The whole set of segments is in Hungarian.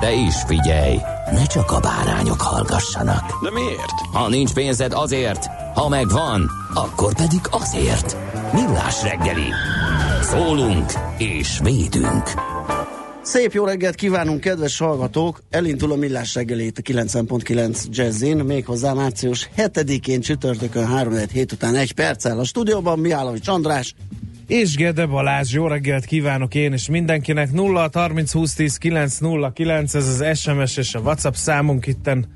De is figyelj, ne csak a bárányok hallgassanak. De miért? Ha nincs pénzed azért, ha megvan, akkor pedig azért. Millás reggeli. Szólunk és védünk. Szép jó reggelt kívánunk, kedves hallgatók! Elindul a Millás reggelét a 90.9 Jazzin, méghozzá március 7-én csütörtökön 3 hét után egy perccel a stúdióban Miálovics András. És Gede Balázs, jó reggelt kívánok én és mindenkinek. 0 30 20 10 9 0 9, ez az SMS és a WhatsApp számunk itten,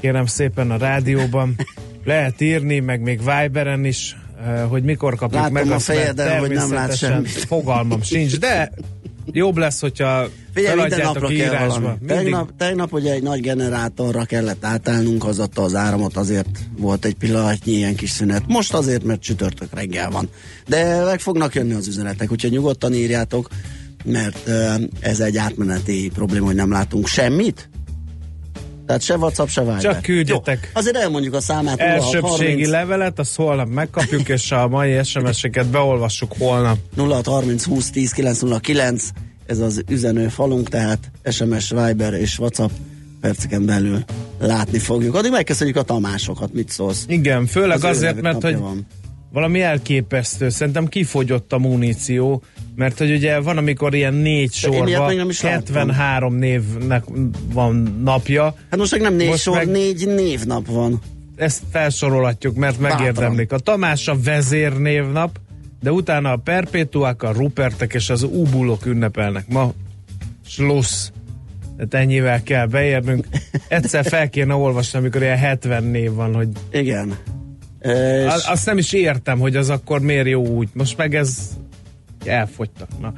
kérem szépen a rádióban. Lehet írni, meg még Viberen is, eh, hogy mikor kapjuk Látom meg a fejeden, hogy nem lát semmit. Fogalmam sincs, de jobb lesz, hogyha Figyelj, minden napra kell valami. Tegnap, tegnap ugye egy nagy generátorra kellett átállnunk, az adta az áramot, azért volt egy pillanatnyi ilyen kis szünet. Most azért, mert csütörtök reggel van. De meg fognak jönni az üzenetek, úgyhogy nyugodtan írjátok, mert ez egy átmeneti probléma, hogy nem látunk semmit. Tehát se WhatsApp, se Viber. Csak küldjetek. Jó, azért elmondjuk a számát. elsőbségi 0630 levelet, azt holnap megkapjuk, és a mai SMS-eket beolvassuk holnap. 0630 20 10 909 ez az üzenő falunk, tehát SMS, Viber és WhatsApp perceken belül látni fogjuk. Addig megköszönjük a Tamásokat, mit szólsz? Igen, főleg Az azért, mert hogy van. Valami elképesztő. Szerintem kifogyott a muníció, mert hogy ugye van, amikor ilyen négy sorba még nem is láttam. 73 névnek van napja. Hát most meg nem négy Most sor, meg- négy névnap van. Ezt felsorolhatjuk, mert megérdemlik. A Tamás a vezérnévnap, de utána a perpétuák, a rupertek és az ubulok ünnepelnek. Ma Schluss. Tehát ennyivel kell beérnünk. Egyszer fel kéne olvasni, amikor ilyen 70 név van, hogy Igen. És A- Azt nem is értem, hogy az akkor miért jó úgy. Most meg ez elfogytak. Na.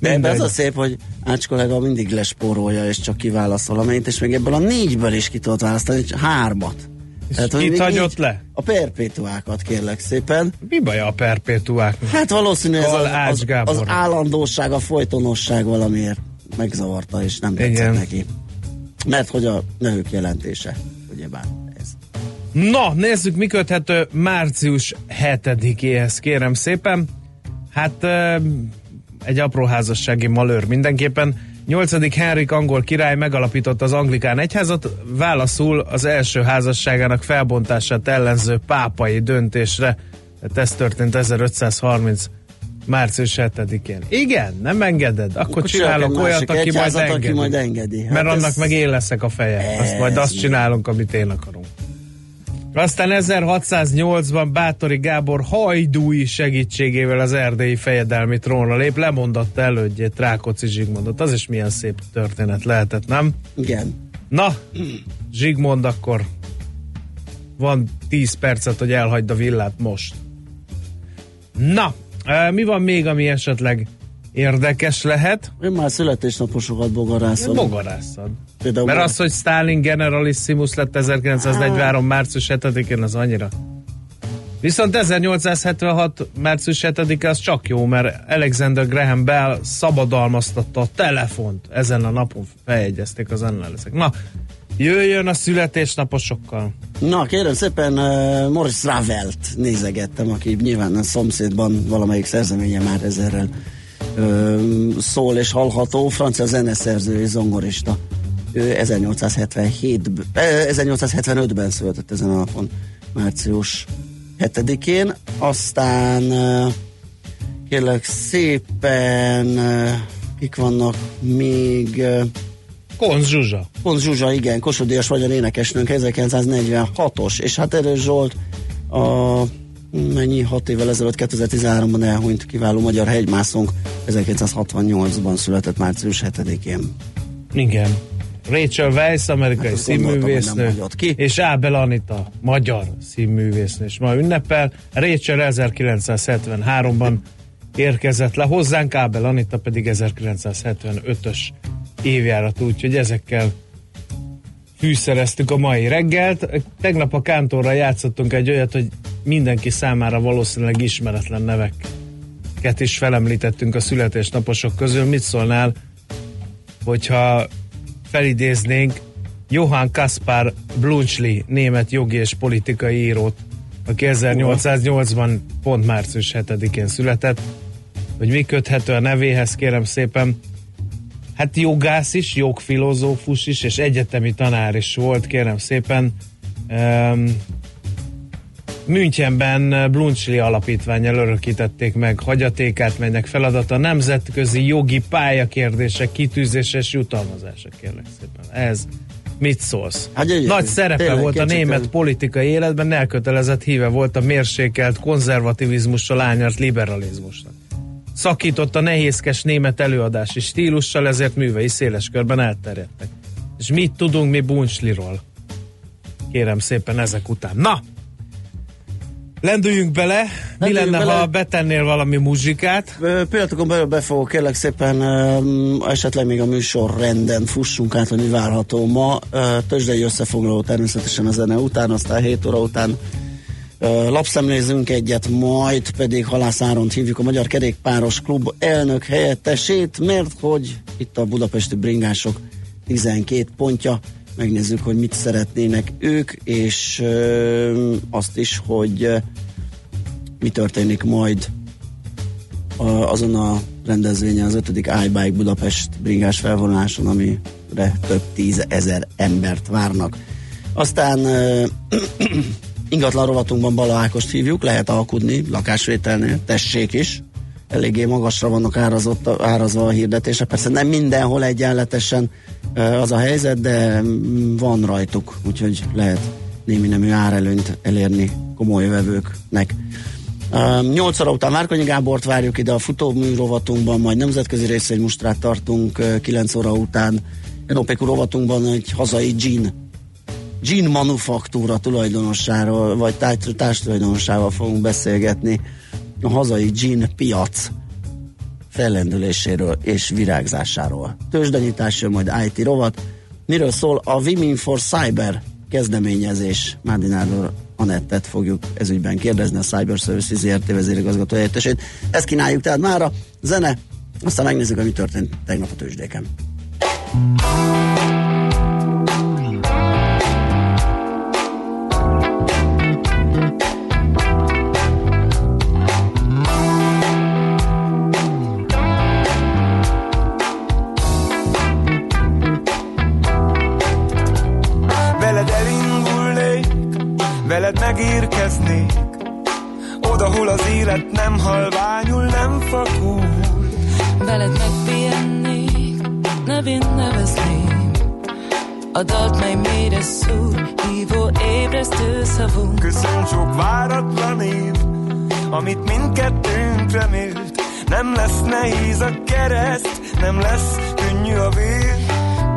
de ebben az a szép, hogy Ács kollega mindig lespórolja, és csak kiválaszol valamit, és még ebből a négyből is ki tudott választani, csak hármat. És hogy kit hagyott így- le? A perpétuákat kérlek szépen. Mi baj a perpétuáknak? Hát valószínű ez az, az, az állandóság, a folytonosság valamiért megzavarta, és nem tetszett Igen. neki. Mert hogy a nevük jelentése, ugyebár. Na, nézzük, mi köthető március 7-éhez, kérem szépen. Hát egy apró házassági malőr mindenképpen. 8. Henrik angol király megalapította az anglikán egyházat, válaszul az első házasságának felbontását ellenző pápai döntésre. Tehát ez történt 1530 március 7-én. Igen, nem engeded? Akkor, Akkor csinálok olyat, aki majd aki majd engedi. Hát Mert ez- annak meg én leszek a feje. Azt majd azt csinálunk, amit én akarunk. Aztán 1608-ban Bátori Gábor hajdúi segítségével az erdélyi fejedelmi trónra lép, lemondatta elődjét Rákóczi Zsigmondot. Az is milyen szép történet lehetett, nem? Igen. Na, Zsigmond, akkor van 10 percet, hogy elhagyd a villát most. Na, eh, mi van még, ami esetleg érdekes lehet? Én már születésnaposokat bogarászom. Bogarászad. Például Mert az, hogy Stalin Generalissimus lett 1943. március 7-én, az annyira. Viszont 1876. március 7-e az csak jó, mert Alexander Graham Bell szabadalmaztatta a telefont. Ezen a napon feljegyezték az leszek. Na, jöjjön a születésnaposokkal. Na, kérem szépen, uh, Morris Ravelt nézegettem, aki nyilván a szomszédban valamelyik szerzeménye már ezerrel szól és hallható, francia zeneszerző és zongorista. Ő 1877, eh, 1875-ben született ezen a napon, március 7-én. Aztán kérlek szépen, kik vannak még... Konz Zsuzsa. Konz Zsuzsa, igen, Kossuth Díjas magyar énekesnőnk 1946-os, és hát Erős Zsolt a mennyi, hat évvel ezelőtt 2013-ban elhunyt kiváló magyar hegymászónk 1968-ban született március 7-én. Igen. Rachel Weisz, amerikai Hát színművésznő, és Ábel Anita, magyar színművésznő, és ma ünnepel. Rachel 1973-ban érkezett le hozzánk, Ábel Anita pedig 1975-ös évjárat, úgyhogy ezekkel fűszereztük a mai reggelt. Tegnap a Kántorra játszottunk egy olyat, hogy mindenki számára valószínűleg ismeretlen neveket is felemlítettünk a születésnaposok közül. Mit szólnál, hogyha felidéznénk Johann Kaspar Blunchli, német jogi és politikai írót, aki 1808-ban pont március 7-én született. Hogy mi köthető a nevéhez, kérem szépen. Hát jogász is, jogfilozófus is, és egyetemi tanár is volt, kérem szépen. Um, Münchenben Blunchli alapítványjal örökítették meg hagyatékát, melynek feladata nemzetközi jogi pályakérdések kitűzése és jutalmazása, kérlek szépen. Ez mit szólsz? Hát gyönyörű. Nagy szerepe Tényleg, volt a német politikai életben, elkötelezett híve volt a mérsékelt konzervativizmussal ányart liberalizmusnak. Szakított a nehézkes német előadási stílussal, ezért művei széles körben elterjedtek. És mit tudunk mi Buncsliról? Kérem szépen ezek után. Na! Lendüljünk bele. Mi Lendüljünk lenne, bele. ha betennél valami muzsikát? Pillanatokon belül be fogok kérlek szépen esetleg még a műsor renden fussunk át, hogy mi várható ma. Tőzsdei összefoglaló természetesen a zene után, aztán 7 óra után lapszemlézünk egyet, majd pedig Halász Áront hívjuk a Magyar Kerékpáros Klub elnök helyettesét, mert hogy itt a budapesti bringások 12 pontja, megnézzük, hogy mit szeretnének ők, és azt is, hogy mi történik majd azon a rendezvényen, az 5. iBike Budapest bringás felvonuláson, amire több tízezer embert várnak. Aztán ingatlan rovatunkban Bala Ákost hívjuk, lehet alkudni lakásvételnél, tessék is. Eléggé magasra vannak árazott, árazva a hirdetése. Persze nem mindenhol egyenletesen az a helyzet, de mm, van rajtuk, úgyhogy lehet némi nemű árelőnyt elérni komoly vevőknek. 8 óra után Várkonyi Gábort várjuk ide a futómű rovatunkban, majd nemzetközi részvénymustrát tartunk 9 óra után. Európéku rovatunkban egy hazai gin gin manufaktúra tulajdonossáról, vagy társ- társtulajdonossával fogunk beszélgetni a hazai gin piac fellendüléséről és virágzásáról. Tőzsdenyítás jön majd IT rovat. Miről szól a Women for Cyber kezdeményezés? Mádinádor Anettet fogjuk ezügyben kérdezni, a Cyber Services ZRT vezérigazgató helyettesét. Ezt kínáljuk tehát mára. Zene, aztán megnézzük, hogy mi történt tegnap a tőzsdéken. Veled megérkeznék Oda, hol az élet nem halványul, nem fakul. Veled megpihennék, nevén nevezném A dalt, mely mélyre szúr, hívó ébresztő szavunk Köszönj sok váratlan év, amit mindkettőnk remélt. Nem lesz nehéz a kereszt, nem lesz könnyű a vér.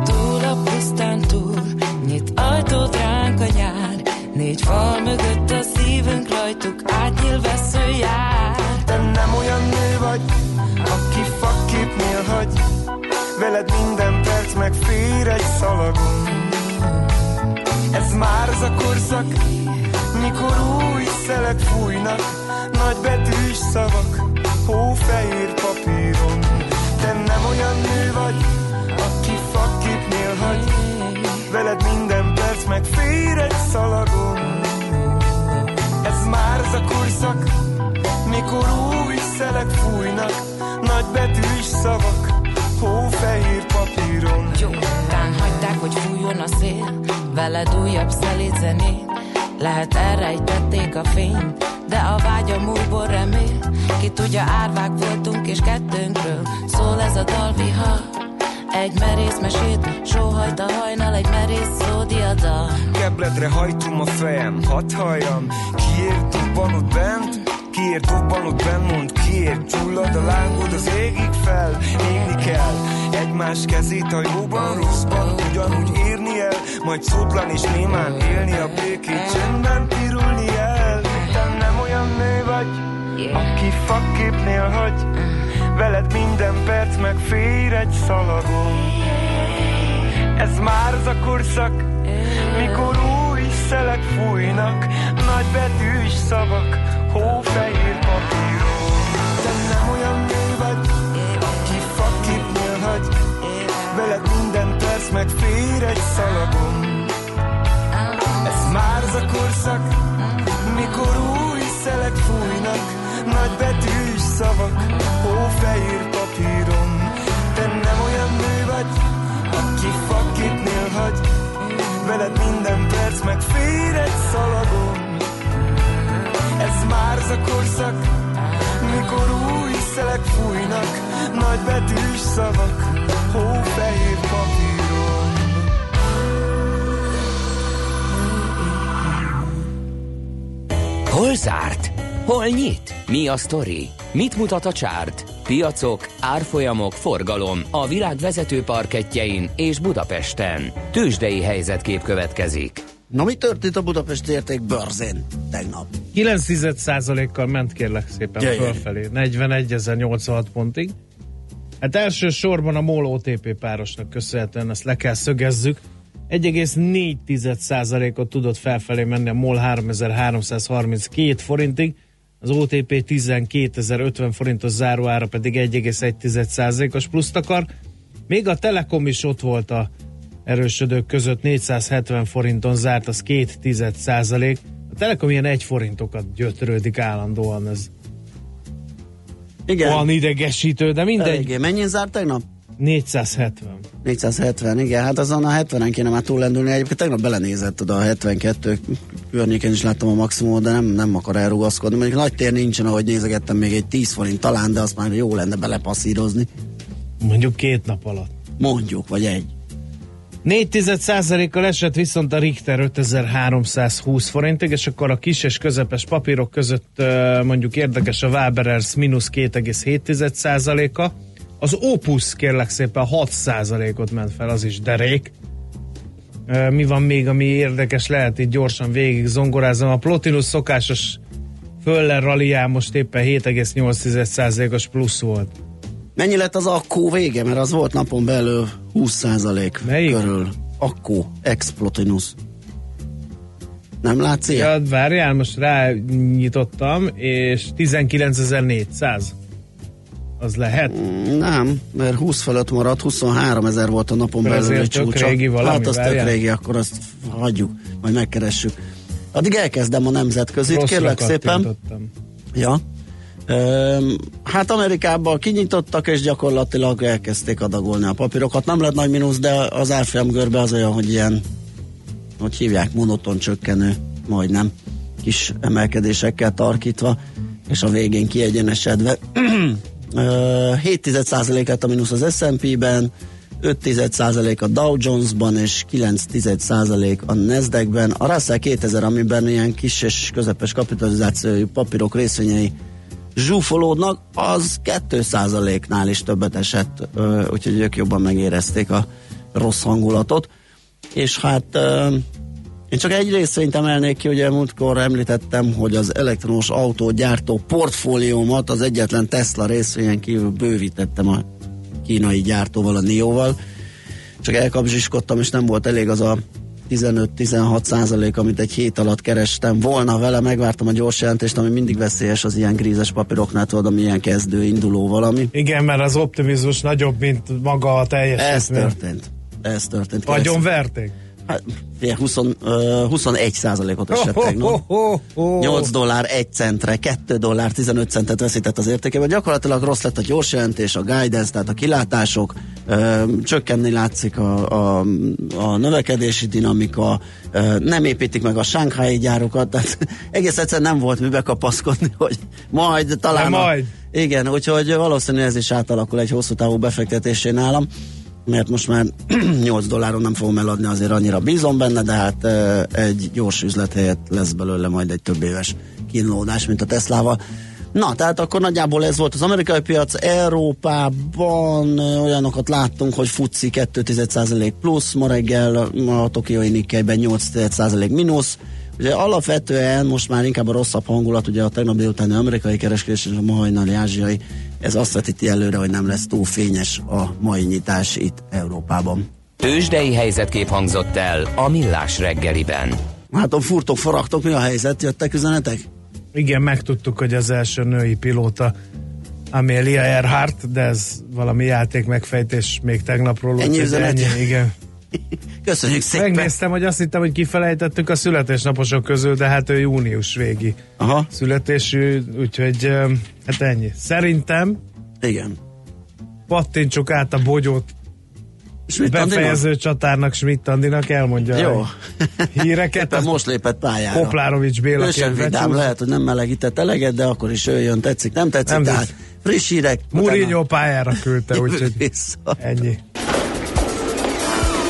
Túl a pusztán túl, nyit ajtót ránk a nyár Négy fal mögött a szívünk rajtuk, átnyíl vesző jár Te nem olyan nő vagy, aki fakképnél hagy Veled minden perc megfér egy szalagon Ez már az a korszak, mikor új szelek fújnak Nagy betűs szavak, hófehér papíron. Te nem olyan nő vagy, aki fakképnél hagy Veled minden perc megfér egy szalagon. Ez már az a korszak, mikor új szelek fújnak. Nagy betűs szavak, hófehér papíron. Jó, után hagyták, hogy fújjon a szél Veled újabb szelíd zenét Lehet elrejtették a fényt De a vágyam újból remél. Ki tudja, árvák voltunk és kettőnkről Szól ez a dal vihar egy merész mesét, sóhajt a hajnal, egy merész szódiada. Kebledre hajtom a fejem, hadd halljam, kiért dubban ott bent, kiért dubban ott bent, mond kiért gyullad a lángod az égig fel, égni kell, egymás kezét a jóban, rosszban, ugyanúgy írni el, majd szótlan és némán élni a békét, csendben pirulni el, te nem olyan nő vagy, aki fakképnél hagy, veled minden perc meg fér egy szalagon. Ez már az a korszak, mikor új szelek fújnak, nagy betűs szavak, hófehér papíron. Te nem olyan nő vagy, aki faképnél hagy, veled minden perc meg fér egy szalagon. Ez már az a korszak, a korszak, mikor új szelek fújnak, nagy betűs szavak, hófehér papíron. Hol zárt? Hol nyit? Mi a sztori? Mit mutat a csárt? Piacok, árfolyamok, forgalom a világ vezető parketjein és Budapesten. Tősdei helyzetkép következik. Na mi történt a Budapest érték börzén tegnap? 9% kal ment kérlek szépen Jöjjön. fölfelé, 41.086 pontig. Hát elsősorban a MOL OTP párosnak köszönhetően ezt le kell szögezzük. 1,4%-ot tudott felfelé menni a MOL 3332 forintig, az OTP 12.050 forintos záróára pedig 1,1%-os pluszt akar. Még a Telekom is ott volt a erősödők között 470 forinton zárt, az 2 százalék. A Telekom ilyen egy forintokat gyötrődik állandóan, ez Igen, van idegesítő, de mindegy. eléggé. Mennyi zárt tegnap? 470. 470, igen, hát azon a 70-en kéne már túllendülni. Egyébként tegnap belenézett oda a 72 környéken is láttam a maximumot, de nem, nem akar elrugaszkodni. Mondjuk nagy tér nincsen, ahogy nézegettem, még egy 10 forint talán, de azt már jó lenne belepasszírozni. Mondjuk két nap alatt. Mondjuk, vagy egy. 4 kal esett viszont a Richter 5320 forintig, és akkor a kis és közepes papírok között mondjuk érdekes a Waberers mínusz 2,7 a az Opus kérlek szépen 6 ot ment fel, az is derék. Mi van még, ami érdekes, lehet itt gyorsan végig zongorázom. A Plotinus szokásos föller ralliá most éppen 7,8%-os plusz volt. Mennyi lett az akkó vége? Mert az volt napon belül 20% Melyik? körül. Akkó, ex-plotinus. Nem látszik? Ja, várjál, most rányitottam, és 19.400. Az lehet? Nem, mert 20 fölött maradt, 23 ezer volt a napon Akkor belül egy csúcsa. régi valami, hát az tök régi, akkor azt hagyjuk, majd megkeressük. Addig elkezdem a nemzetközit, Rosszra kérlek szépen. Ja. Hát Amerikában kinyitottak, és gyakorlatilag elkezdték adagolni a papírokat. Nem lett nagy mínusz, de az árfolyam görbe az olyan, hogy ilyen, hogy hívják, monoton csökkenő, majdnem, kis emelkedésekkel tarkítva, és a végén kiegyenesedve. Ö, 7 lett a mínusz az S&P-ben, 5% a Dow Jones-ban és 9% a Nasdaq-ben. A Russell 2000, amiben ilyen kis és közepes kapitalizációjú papírok részvényei zsúfolódnak, az 2% nál is többet esett, úgyhogy ők jobban megérezték a rossz hangulatot. És hát én csak egy részvényt emelnék ki, ugye múltkor említettem, hogy az elektromos autógyártó portfóliómat az egyetlen Tesla részvényen kívül bővítettem a kínai gyártóval, a NIO-val. Csak elkapzsiskodtam, és nem volt elég az a 15-16 százalék, amit egy hét alatt kerestem volna vele, megvártam a gyors jelentést, ami mindig veszélyes az ilyen grízes papíroknál, tudod, ami ilyen kezdő, induló valami. Igen, mert az optimizmus nagyobb, mint maga a teljesítmény. Ez történt. Ez történt. Agyon verték. Hát, figyelj, 20, ö, 21 százalékot esett tegnap. 8 dollár 1 centre, 2 dollár 15 centet veszített az értékében. Gyakorlatilag rossz lett a gyors jelentés, a guidance, tehát a kilátások, csökkenni látszik a, a, a növekedési dinamika, nem építik meg a sánkhái gyárokat, tehát egész egyszerűen nem volt mibe kapaszkodni, hogy majd talán... De a- majd. igen, úgyhogy valószínűleg ez is átalakul egy hosszú távú befektetésén nálam. Mert most már 8 dolláron nem fogom eladni, azért annyira bízom benne, de hát egy gyors üzlet helyett lesz belőle majd egy több éves kínlódás, mint a Teslával. Na, tehát akkor nagyjából ez volt az amerikai piac. Európában olyanokat láttunk, hogy futci 2,1% plusz, ma reggel a tokiói Nikkeiben 8,1% mínusz. Ugye alapvetően most már inkább a rosszabb hangulat, ugye a tegnap délutáni amerikai kereskedés és a ma hajnali ázsiai, ez azt vetíti előre, hogy nem lesz túl fényes a mai nyitás itt Európában. Tőzsdei helyzetkép hangzott el a Millás reggeliben. Hát a furtok, faragtok, mi a helyzet? Jöttek üzenetek? Igen, megtudtuk, hogy az első női pilóta Amelia Earhart, de ez valami játék megfejtés még tegnapról. Ennyi üzenet? Ennyi, igen. Köszönjük szépen! Megnéztem, hogy azt hittem, hogy kifelejtettük a születésnaposok közül, de hát ő június végi Aha, születésű, úgyhogy hát ennyi. Szerintem igen. pattintsuk át a bogyót befejező csatárnak, Schmidt Andinak elmondja Jó. híreket. Éppen Az most lépett pályára. Koplárovics Béla Ő sem vidám, lehet, hogy nem melegített eleget, de akkor is ő jön, tetszik, nem tetszik, Nem tehát friss hírek. Mourinho pályára küldte, úgyhogy ennyi.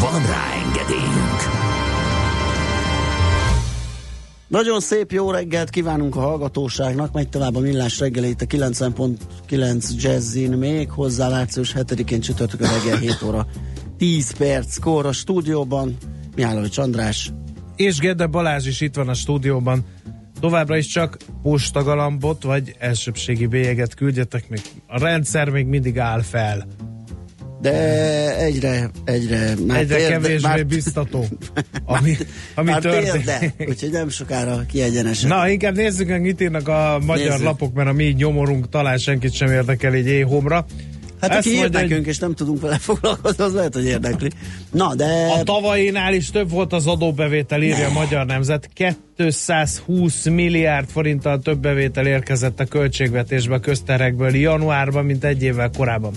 Van rá engedélyünk! Nagyon szép jó reggelt kívánunk a hallgatóságnak, megy tovább a millás reggel itt a 90.9 Jazzin még hozzá március 7-én csütörtökön reggel 7 óra 10 perckor a stúdióban. Mihálovics András, És Gede Balázs is itt van a stúdióban. Továbbra is csak postagalambot vagy elsőbségi bélyeget küldjetek, még a rendszer még mindig áll fel. De egyre, egyre, már Egyre térde- kevésbé már- biztató, ami, ami már történt. térde, úgyhogy nem sokára kiegyenesed. Na, inkább nézzük meg, mit írnak a magyar Nézzük. lapok, mert a mi nyomorunk talán senkit sem érdekel így éhomra. hát Ezt aki ír nekünk, és nem tudunk vele foglalkozni, az lehet, hogy érdekli. Na, de... A tavalyinál is több volt az adóbevétel, írja a Magyar Nemzet. 220 milliárd forinttal több bevétel érkezett a költségvetésbe a közterekből januárban, mint egy évvel korábban.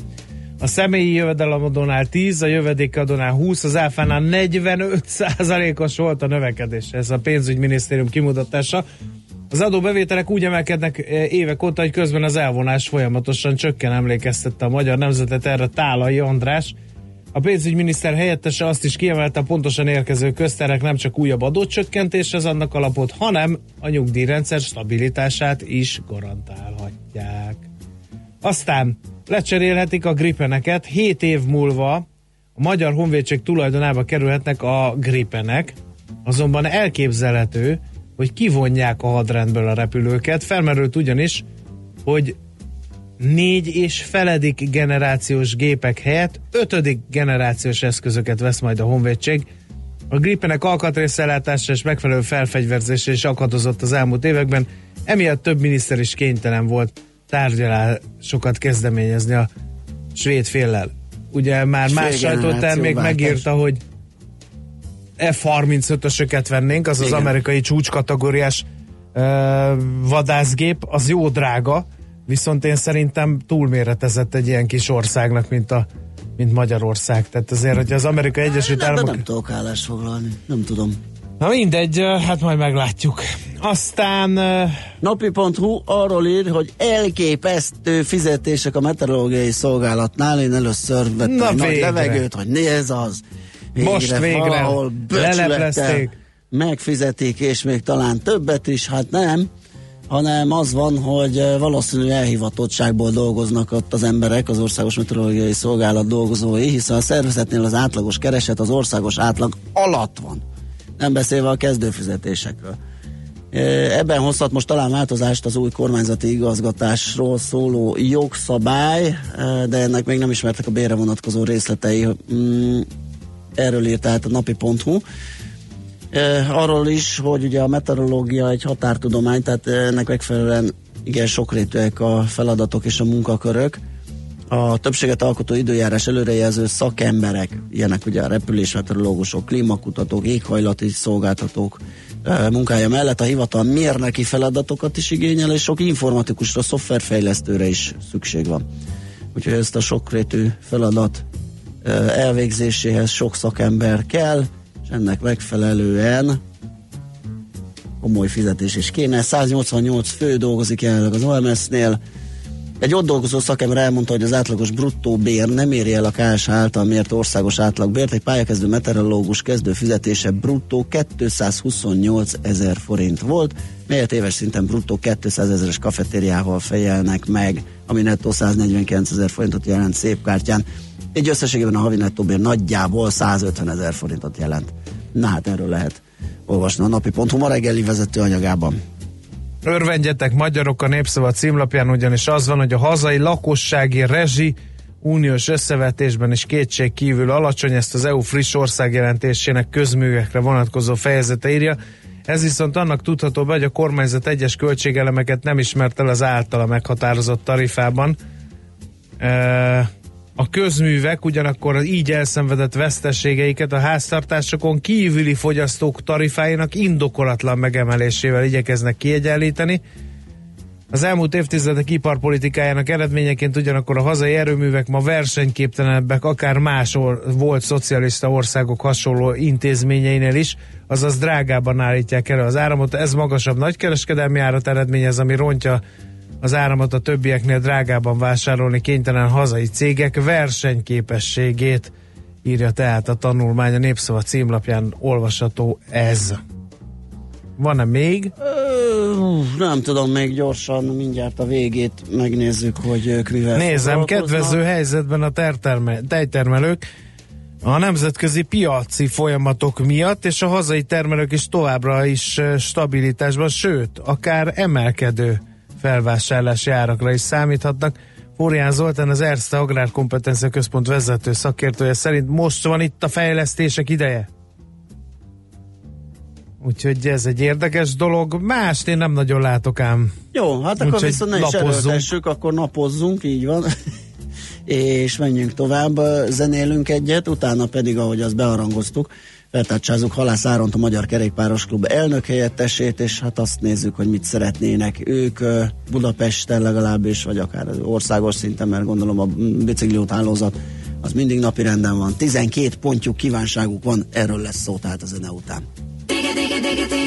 A személyi jövedelemadónál 10, a jövedékadónál 20, az áfánál 45 százalékos volt a növekedés. Ez a pénzügyminisztérium kimutatása. Az adóbevételek úgy emelkednek eh, évek óta, hogy közben az elvonás folyamatosan csökken, emlékeztette a Magyar Nemzetet erre Tálai András. A pénzügyminiszter helyettese azt is kiemelte, a pontosan érkező közterek nem csak újabb adócsökkentéshez adnak alapot, hanem a nyugdíjrendszer stabilitását is garantálhatják. Aztán lecserélhetik a gripeneket, 7 év múlva a Magyar Honvédség tulajdonába kerülhetnek a gripenek, azonban elképzelhető, hogy kivonják a hadrendből a repülőket. Felmerült ugyanis, hogy négy és feledik generációs gépek helyett ötödik generációs eszközöket vesz majd a honvédség. A Gripenek alkatrészellátása és megfelelő felfegyverzése is akadozott az elmúlt években, emiatt több miniszter is kénytelen volt tárgyalásokat kezdeményezni a svéd féllel. Ugye már más sajtótermék generációváltás. megírta, hogy F-35-ösöket vennénk, az az Igen. amerikai csúcskategóriás ö, vadászgép, az jó drága, viszont én szerintem túlméretezett egy ilyen kis országnak, mint a mint Magyarország. Tehát azért, hogy az Amerikai Egyesült Nem, de Államok... nem tudok állást foglalni, nem tudom. Na mindegy, hát majd meglátjuk. Aztán Napi.hu arról ír, hogy elképesztő fizetések a meteorológiai szolgálatnál. Én először vettem Na nagy végre. levegőt, hogy nézd az. Most végre valahol becsülettel leleplezték. Megfizetik, és még talán többet is, hát nem hanem az van, hogy valószínű elhivatottságból dolgoznak ott az emberek, az Országos Meteorológiai Szolgálat dolgozói, hiszen a szervezetnél az átlagos kereset az országos átlag alatt van. Nem beszélve a kezdőfizetésekről. Ebben hozhat most talán változást az új kormányzati igazgatásról szóló jogszabály, de ennek még nem ismertek a bérre vonatkozó részletei. Mm, Erről írt tehát a napi.hu. Arról is, hogy ugye a meteorológia egy határtudomány, tehát ennek megfelelően igen sokrétűek a feladatok és a munkakörök. A többséget alkotó időjárás előrejelző szakemberek, ilyenek ugye a repülésmeteorológusok, klímakutatók, éghajlati szolgáltatók munkája mellett a hivatal mérnöki feladatokat is igényel, és sok informatikusra, szoftverfejlesztőre is szükség van. Úgyhogy ezt a sokrétű feladat elvégzéséhez sok szakember kell, és ennek megfelelően komoly fizetés is kéne. 188 fő dolgozik jelenleg az OMS-nél. Egy ott dolgozó szakember elmondta, hogy az átlagos bruttó bér nem éri el a KSH által mért országos átlagbért. Egy pályakezdő meteorológus kezdő fizetése bruttó 228 ezer forint volt, melyet éves szinten bruttó 200 ezeres kafetériával fejelnek meg, ami nettó 149 ezer forintot jelent szép kártyán. Egy összességében a havi nettóbér nagyjából 150 ezer forintot jelent. Na hát erről lehet olvasni a napi.hu ma reggeli vezető anyagában. Örvendjetek magyarok a népszava címlapján, ugyanis az van, hogy a hazai lakossági rezsi uniós összevetésben is kétség kívül alacsony, ezt az EU friss országjelentésének közművekre vonatkozó fejezete írja. Ez viszont annak tudható be, hogy a kormányzat egyes költségelemeket nem ismert el az általa meghatározott tarifában. E- a közművek ugyanakkor így elszenvedett veszteségeiket a háztartásokon kívüli fogyasztók tarifáinak indokolatlan megemelésével igyekeznek kiegyenlíteni. Az elmúlt évtizedek iparpolitikájának eredményeként ugyanakkor a hazai erőművek ma versenyképtelenebbek akár más volt szocialista országok hasonló intézményeinél is, azaz drágában állítják elő az áramot. Ez magasabb nagykereskedelmi árat eredményez, ami rontja az áramot a többieknél drágában vásárolni kénytelen hazai cégek versenyképességét írja tehát a tanulmány a Népszava címlapján olvasható ez. Van-e még? Ö, nem tudom, még gyorsan mindjárt a végét megnézzük, hogy ők mivel Nézem, kedvező helyzetben a tejtermelők a nemzetközi piaci folyamatok miatt, és a hazai termelők is továbbra is stabilitásban, sőt, akár emelkedő felvásárlási árakra is számíthatnak. Fórián Zoltán, az Erste Agrárkompetencia Központ vezető szakértője szerint most van itt a fejlesztések ideje? Úgyhogy ez egy érdekes dolog. Mást én nem nagyon látok ám. Jó, hát akkor Úgyhogy viszont ne is erőltessük, akkor napozzunk, így van. és menjünk tovább, zenélünk egyet, utána pedig, ahogy azt bearangoztuk, feltárcsázunk Halász Áront, a Magyar Kerékpáros Klub elnök helyettesét, és hát azt nézzük, hogy mit szeretnének ők Budapesten legalábbis, vagy akár országos szinten, mert gondolom a bicikliút hálózat az mindig napi renden van. 12 pontjuk, kívánságuk van, erről lesz szó tehát a zene után. Digi, digi, digi, digi,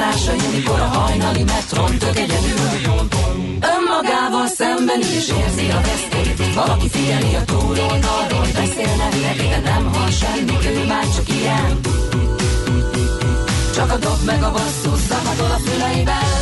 átalakulnak a mikor a hajnali metron tök egyedül. Önmagával szemben is érzi a vesztét, valaki figyeli a túloldalról, beszélnek neki, de nem hall semmit, ő már csak ilyen. Csak a dob meg a basszus szabadul a füleiben.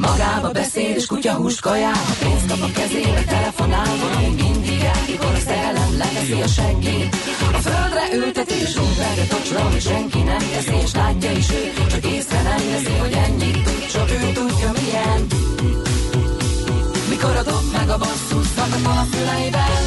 magába beszél, és kutya húst kajál, pénzt kap a kezébe, telefonál, valami mindig mikor a szerelem leveszi a seggét. A földre ülteti, és úgy a tocsra, hogy senki nem teszi, és látja is ő, csak észre nem veszi, hogy ennyit tud, csak ő tudja milyen. Mikor a dob meg a basszus, szakad a füleiben,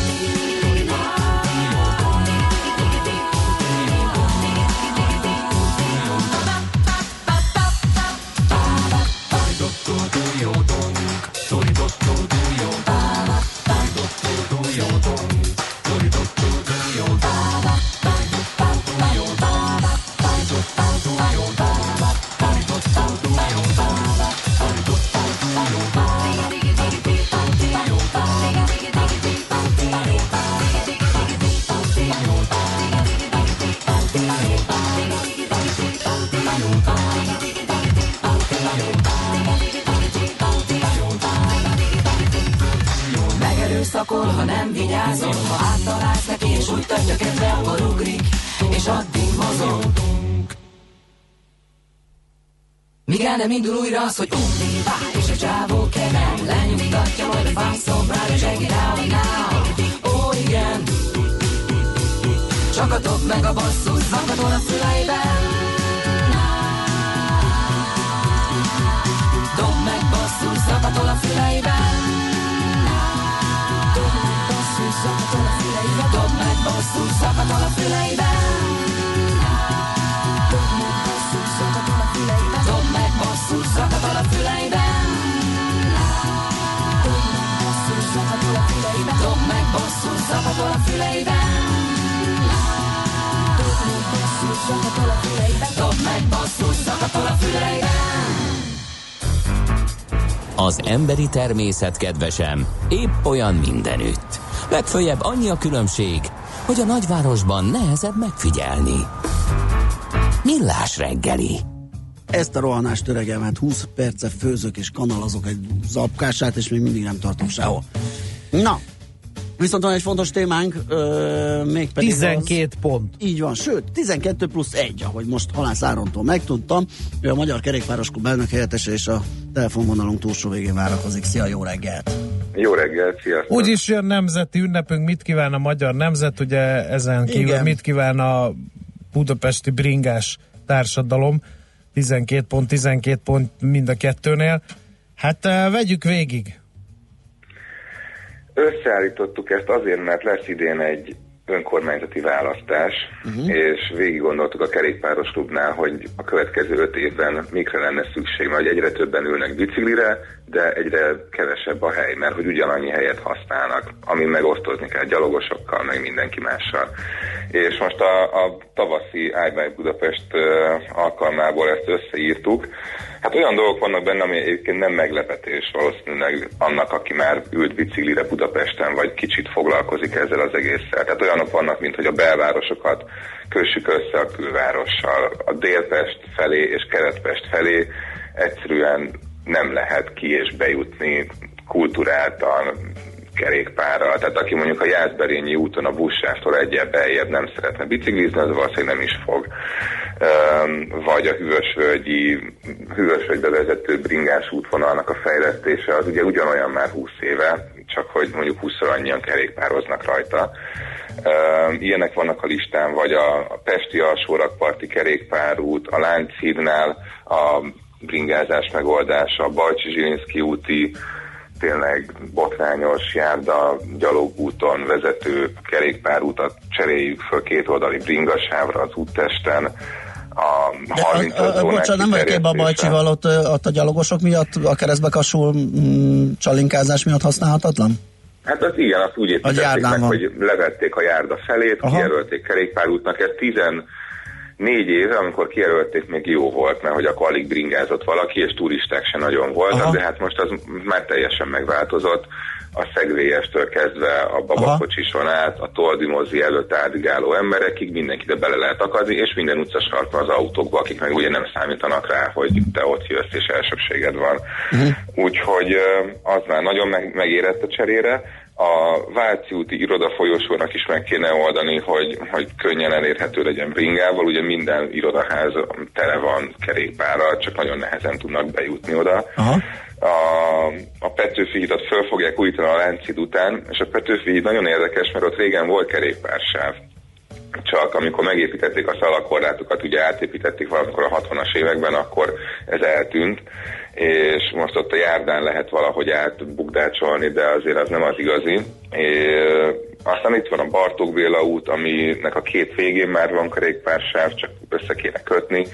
nem indul újra az, hogy ugrik, és egy csávó kemen Lenyugtatja majd a fászomrára Check it out now Ó igen. Csak a dob meg a basszus Zakatol a füleiben Dob meg basszus Zakatol a füleiben Dob meg basszus Zakatol a füleiben Dob meg basszus Zakatol a füleiben Dob meg basszus, zakatol a füleiben Az emberi természet kedvesem épp olyan mindenütt. Legfőjebb annyi a különbség, hogy a nagyvárosban nehezebb megfigyelni. Millás reggeli. Ezt a rohanást öregem, hát 20 perce főzök és kanalazok egy zapkását, és még mindig nem tartok sehol. Na, viszont van egy fontos témánk, ö, mégpedig 12 az, pont. Így van, sőt, 12 plusz 1, ahogy most Halász Árontól megtudtam. Ő a Magyar Kerékpáros Klub elnök helyettese, és a telefonvonalunk túlsó végén várakozik. Szia, jó reggelt! Jó reggelt, sziasztok! Úgy is jön nemzeti ünnepünk, mit kíván a magyar nemzet, ugye ezen kívül Igen. mit kíván a budapesti bringás társadalom, 12 pont, 12 pont mind a kettőnél. Hát vegyük végig. Összeállítottuk ezt azért, mert lesz idén egy önkormányzati választás, uh-huh. és végig gondoltuk a kerékpáros klubnál, hogy a következő öt évben mikre lenne szükség, mert egyre többen ülnek biciklire, de egyre kevesebb a hely, mert hogy ugyanannyi helyet használnak, amin megosztozni kell gyalogosokkal, meg mindenki mással. És most a, a tavaszi iBike Budapest alkalmából ezt összeírtuk. Hát olyan dolgok vannak benne, ami egyébként nem meglepetés valószínűleg annak, aki már ült biciklire Budapesten, vagy kicsit foglalkozik ezzel az egésszel. Tehát olyanok vannak, mint hogy a belvárosokat kössük össze a külvárossal. A Délpest felé és Keretpest felé egyszerűen nem lehet ki és bejutni kulturáltan, kerékpárral. Tehát aki mondjuk a Jászberényi úton a buszsástól egyel beljebb nem szeretne biciklizni, az valószínűleg nem is fog. Vagy a hűvösvölgyi, hűvösvölgybe vezető bringás útvonalnak a fejlesztése, az ugye ugyanolyan már 20 éve, csak hogy mondjuk 20 annyian kerékpároznak rajta. Ilyenek vannak a listán, vagy a, Pesti alsórakparti kerékpárút, a Lánchídnál a bringázás megoldása, a Bajcsi Zsilinszki úti tényleg botrányos járda gyalogúton vezető kerékpárutat cseréljük föl két oldali bringasávra az úttesten. A De 35 a, a, a, zónák bocsánat, nem vagy képbe a bajcsival, ott, ott a gyalogosok miatt, a keresztbe kasul mm, csalinkázás miatt használhatatlan? Hát az igen, azt úgy építették meg, van. hogy levették a járda felét, Aha. kijelölték kerékpárútnak, ez 14 éve, amikor kijelölték, még jó volt, mert hogy akkor alig bringázott valaki, és turisták se nagyon voltak, Aha. de hát most az már teljesen megváltozott. A szegvélyestől kezdve a babakocsison át, a toldimozi előtt áldogáló emberekig mindenki ide bele lehet akadni, és minden utcasarkon az autókba, akik meg ugye nem számítanak rá, hogy te ott jössz és elsőbséged van. Uh-huh. Úgyhogy az már nagyon meg, megérett a cserére. A Váci úti irodafolyosónak is meg kéne oldani, hogy, hogy könnyen elérhető legyen bringával. Ugye minden irodaház tele van kerékpárral, csak nagyon nehezen tudnak bejutni oda. Aha. A, a Petőfi hidat föl fogják újítani a Lánchíd után, és a Petőfi híd nagyon érdekes, mert ott régen volt kerékpársáv csak amikor megépítették a szalakorlátokat, ugye átépítették valamikor a 60-as években, akkor ez eltűnt, és most ott a járdán lehet valahogy átbukdácsolni, de azért az nem az igazi. É, aztán itt van a Bartók Béla út, aminek a két végén már van kerékpársáv, csak össze kéne kötni,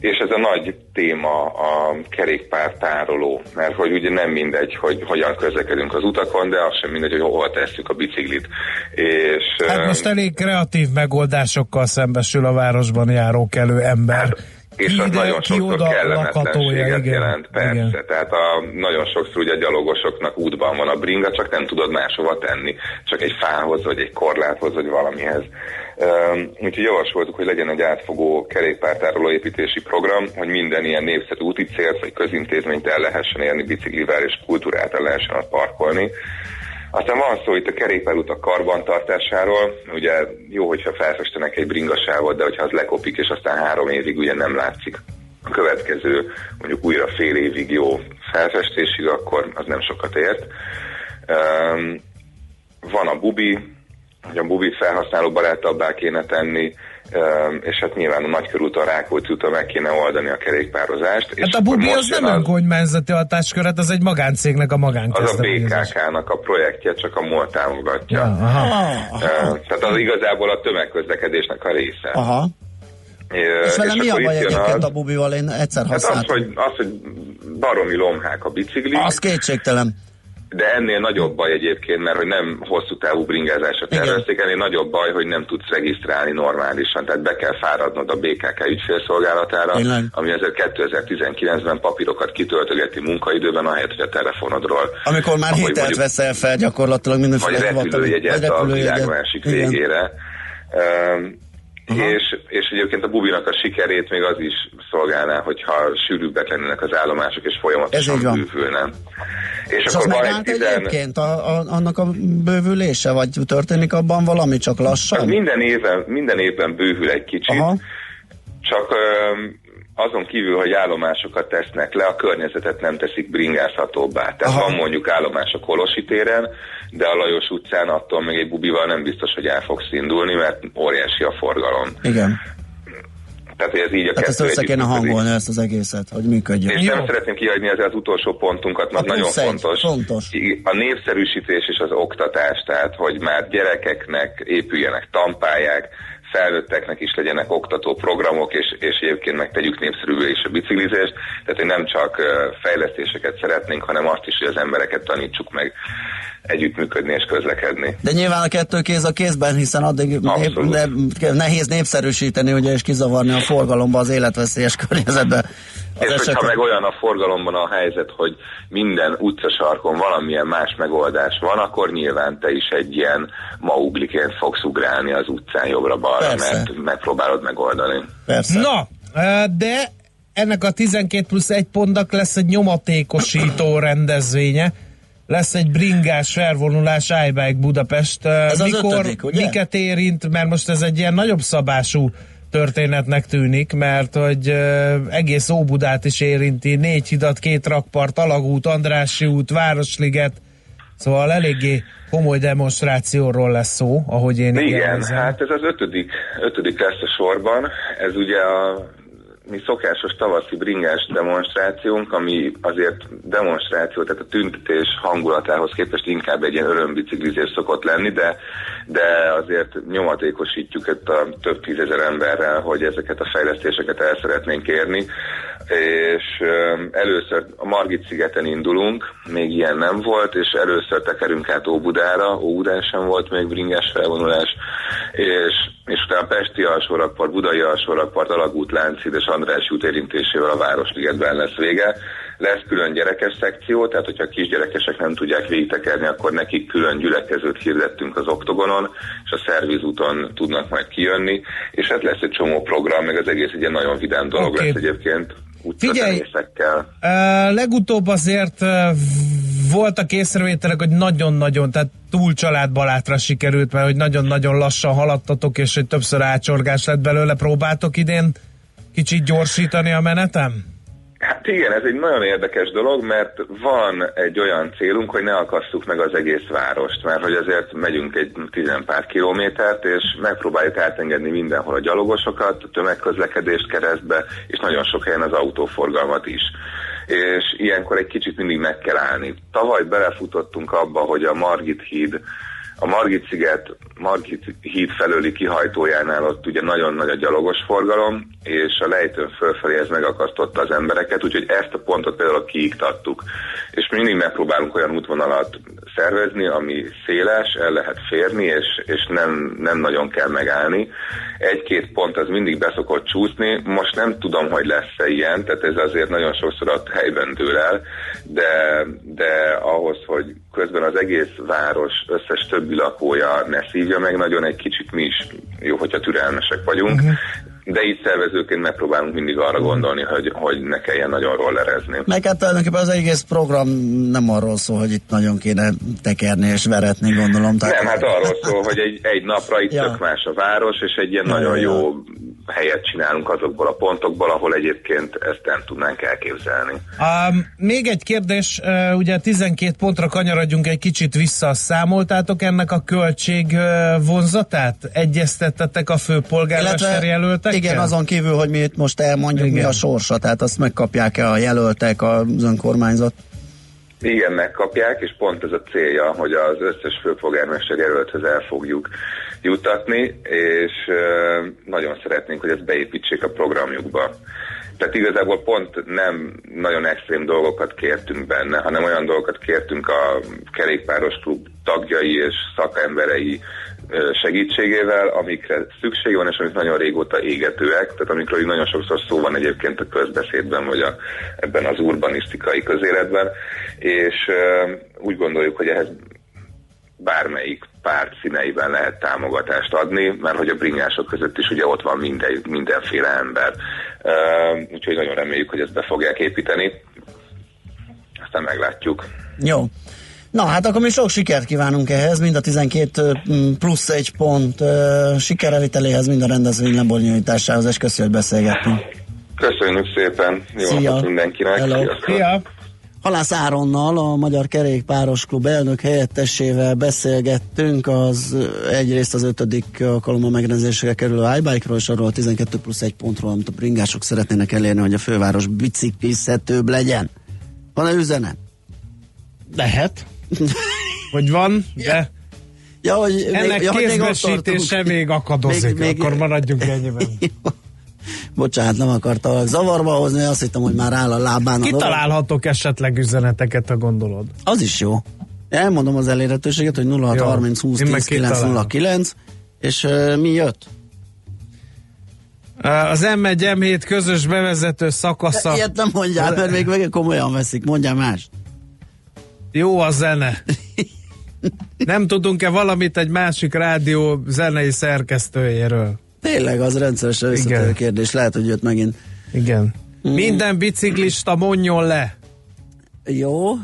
és ez a nagy téma a kerékpártároló, mert hogy ugye nem mindegy, hogy hogyan közlekedünk az utakon, de az sem mindegy, hogy hol tesszük a biciklit. És, Hát most elég kreatív megoldásokkal szembesül a városban járókelő ember. Hát, és Ki az nagyon sokszor kellemetlenséget igen, jelent, persze. igen. Tehát a, nagyon sokszor ugye a gyalogosoknak útban van a bringa, csak nem tudod máshova tenni. Csak egy fához, vagy egy korláthoz, vagy valamihez. Um, úgyhogy javasoltuk, hogy legyen egy átfogó kerékpártároló építési program, hogy minden ilyen népszerű úti célt, vagy közintézményt el lehessen érni biciklivel, és kultúrát el lehessen parkolni. Aztán van szó itt a kerékpárutak karbantartásáról, ugye jó, hogyha felfestenek egy bringasávot, de hogyha az lekopik, és aztán három évig ugye nem látszik a következő mondjuk újra fél évig jó felfestésig, akkor az nem sokat ért. Um, van a bubi, hogy a bubit felhasználó barátabbá kéne tenni, és hát nyilván a nagykörúton Rákóczi úton meg kéne oldani a kerékpározást. Hát a bubi az nem önkormányzati hatásköret, az egy magáncégnek a Az a magánkezdeményezés. BKK-nak a projektje, csak a MOL támogatja. Ja, aha. Uh, Tehát az igazából a tömegközlekedésnek a része. Aha. Uh, És vele mi a baj egyébként az- a bubival? Én egyszer Hát az, használtam. hogy, az, hogy baromi lomhák a bicikli, Az kétségtelen. De ennél nagyobb baj egyébként, mert hogy nem hosszú távú bringázásra tervezték, ennél nagyobb baj, hogy nem tudsz regisztrálni normálisan, tehát be kell fáradnod a BKK ügyfélszolgálatára, Tényleg? ami azért 2019-ben papírokat kitöltögeti munkaidőben, ahelyett, hogy a telefonodról. Amikor már hételt mondjuk- veszel fel gyakorlatilag mindenféle vagy repülőjegyet vagy a világ másik Igen. végére. Um, és, és egyébként a bubinak a sikerét még az is szolgálná, hogyha sűrűbbek lennének az állomások, és folyamatosan bővülne. És, És az akkor egy megállt tizen... egyébként a, a, annak a bővülése, vagy történik abban valami, csak Az lassan? minden évben, minden évben bővül egy kicsit, Aha. csak azon kívül, hogy állomásokat tesznek le, a környezetet nem teszik bringázhatóbbá. Tehát Aha. van mondjuk állomás a Kolosi téren, de a Lajos utcán attól még egy bubival nem biztos, hogy el fogsz indulni, mert óriási a forgalom. Igen. Tehát, hogy ez így a Tehát ezt össze kéne hangolni ezt az egészet, hogy működjön. És Jó. nem szeretném kihagyni ezzel az utolsó pontunkat, mert A nagyon egy, fontos. fontos. A népszerűsítés és az oktatás, tehát hogy már gyerekeknek épüljenek tampályák, felnőtteknek is legyenek oktató programok, és, és egyébként megtegyük népszerűvé is a biciklizést. Tehát, hogy nem csak fejlesztéseket szeretnénk, hanem azt is, hogy az embereket tanítsuk meg együttműködni és közlekedni. De nyilván a kettő kéz a kézben, hiszen addig nép, de nehéz népszerűsíteni, ugye, és kizavarni a forgalomba az életveszélyes környezetbe. Az És hogyha meg olyan a forgalomban a helyzet, hogy minden utcasarkon valamilyen más megoldás van, akkor nyilván te is egy ilyen maugliként fogsz ugrálni az utcán jobbra-balra, mert megpróbálod megoldani. Persze. Na, de ennek a 12 plusz 1 pontnak lesz egy nyomatékosító rendezvénye, lesz egy bringás felvonulás iBike Budapest. Ez az Mikor, ötödik, ugye? miket érint, mert most ez egy ilyen nagyobb szabású történetnek tűnik, mert hogy egész Óbudát is érinti, négy hidat, két rakpart, Alagút, Andrássy út, Városliget, szóval eléggé komoly demonstrációról lesz szó, ahogy én Igen, érezem. hát ez az ötödik, ötödik lesz a sorban. Ez ugye a mi szokásos tavaszi bringás demonstrációnk, ami azért demonstráció, tehát a tüntetés hangulatához képest inkább egy ilyen örömbiciklizés szokott lenni, de, de azért nyomatékosítjuk itt a több tízezer emberrel, hogy ezeket a fejlesztéseket el szeretnénk érni, és először a Margit szigeten indulunk, még ilyen nem volt, és először tekerünk át Óbudára, Óbudán sem volt még bringás felvonulás, és, és utána Pesti alsórakpart, Budai alsórakpart, Alagút, Lánchíd és András út érintésével a Városligetben lesz vége. Lesz külön gyerekes szekció, tehát hogyha a kisgyerekesek nem tudják végigtekerni, akkor nekik külön gyülekezőt hirdettünk az oktogonon, és a szervizúton tudnak majd kijönni, és hát lesz egy csomó program, meg az egész egy ilyen nagyon vidám dolog Oké. lesz egyébként Figyelj! utcatenészekkel. Uh, legutóbb azért uh, voltak észrevételek, hogy nagyon-nagyon, tehát túl családbalátra sikerült, mert hogy nagyon-nagyon lassan haladtatok, és hogy többször ácsorgás lett belőle. Próbáltok idén kicsit gyorsítani a menetem? Hát igen, ez egy nagyon érdekes dolog, mert van egy olyan célunk, hogy ne akasszuk meg az egész várost, mert hogy azért megyünk egy tizenpár kilométert, és megpróbáljuk átengedni mindenhol a gyalogosokat, a tömegközlekedést keresztbe, és nagyon sok helyen az autóforgalmat is. És ilyenkor egy kicsit mindig meg kell állni. Tavaly belefutottunk abba, hogy a Margit híd a Margit sziget, Margit híd felőli kihajtójánál ott ugye nagyon nagy a gyalogos forgalom, és a lejtőn fölfelé ez megakasztotta az embereket, úgyhogy ezt a pontot például kiiktattuk. És mindig megpróbálunk olyan útvonalat szervezni, ami széles, el lehet férni, és, és nem, nem nagyon kell megállni. Egy-két pont az mindig beszokott csúszni, most nem tudom, hogy lesz-e ilyen, tehát ez azért nagyon sokszor a helyben dől el, de, de ahhoz, hogy közben az egész város összes többi lakója ne szívja meg, nagyon egy kicsit mi is jó, hogyha türelmesek vagyunk, uh-huh. De így szervezőként megpróbálunk mindig arra gondolni, hogy, hogy ne kelljen nagyon rollerezni. Meg hát tulajdonképpen az egész program nem arról szól, hogy itt nagyon kéne tekerni és veretni, gondolom. Tehát Nem, hát arról szól, hogy egy, egy napra itt Ja. tök más a város, és egy ilyen Ja, nagyon ja, jó helyet csinálunk azokból a pontokból, ahol egyébként ezt nem tudnánk elképzelni. Um, még egy kérdés, uh, ugye 12 pontra kanyarodjunk egy kicsit vissza, számoltátok ennek a költség uh, vonzatát? Egyeztettetek a főpolgármester jelöltekkel? Igen, azon kívül, hogy mi itt most elmondjuk, igen. mi a sorsa, tehát azt megkapják-e a jelöltek, az önkormányzat? Igen, megkapják, és pont ez a célja, hogy az összes főpolgármester jelölthez el fogjuk jutatni, és nagyon szeretnénk, hogy ezt beépítsék a programjukba. Tehát igazából pont nem nagyon extrém dolgokat kértünk benne, hanem olyan dolgokat kértünk a kerékpáros klub tagjai és szakemberei segítségével, amikre szükség van, és amik nagyon régóta égetőek, tehát amikről nagyon sokszor szó van egyébként a közbeszédben, vagy a, ebben az urbanisztikai közéletben, és úgy gondoljuk, hogy ehhez bármelyik párt színeiben lehet támogatást adni, mert hogy a bringások között is ugye ott van minden, mindenféle ember. Úgyhogy nagyon reméljük, hogy ezt be fogják építeni. Aztán meglátjuk. Jó. Na hát akkor mi sok sikert kívánunk ehhez, mind a 12 plusz egy pont sikereliteléhez, mind a rendezvény lebonyolításához, és köszönjük, hogy beszélgettünk. Köszönjük szépen, jó napot mindenkinek. Hello. Szia. Halász Áronnal, a Magyar Kerékpáros Klub elnök helyettesével beszélgettünk, az egyrészt az ötödik alkalommal megrendezésre kerülő iBike-ról, és arról a 12 plusz egy pontról, amit a bringások szeretnének elérni, hogy a főváros biciklizhetőbb legyen. Van-e üzenet? Lehet. hogy van, de ja, hogy ennek még, ja, kézbesítése még, még akadozik, még, akkor maradjunk ennyiben. Bocsánat, nem akartam zavarba hozni, azt hittem, hogy már áll a lábán. Kitalálhatok esetleg üzeneteket, a gondolod? Az is jó. Elmondom az elérhetőséget, hogy 0630 20 10 909, és uh, mi jött? Az M1 M7 közös bevezető szakasza. Ilyet nem mondjál, mert még meg komolyan veszik, mondjál más. Jó a zene. Nem tudunk-e valamit egy másik rádió zenei szerkesztőjéről? Tényleg, az rendszeresen visszatérő kérdés. Lehet, hogy jött megint. Igen. Mm. Minden biciklista mondjon le. Jó,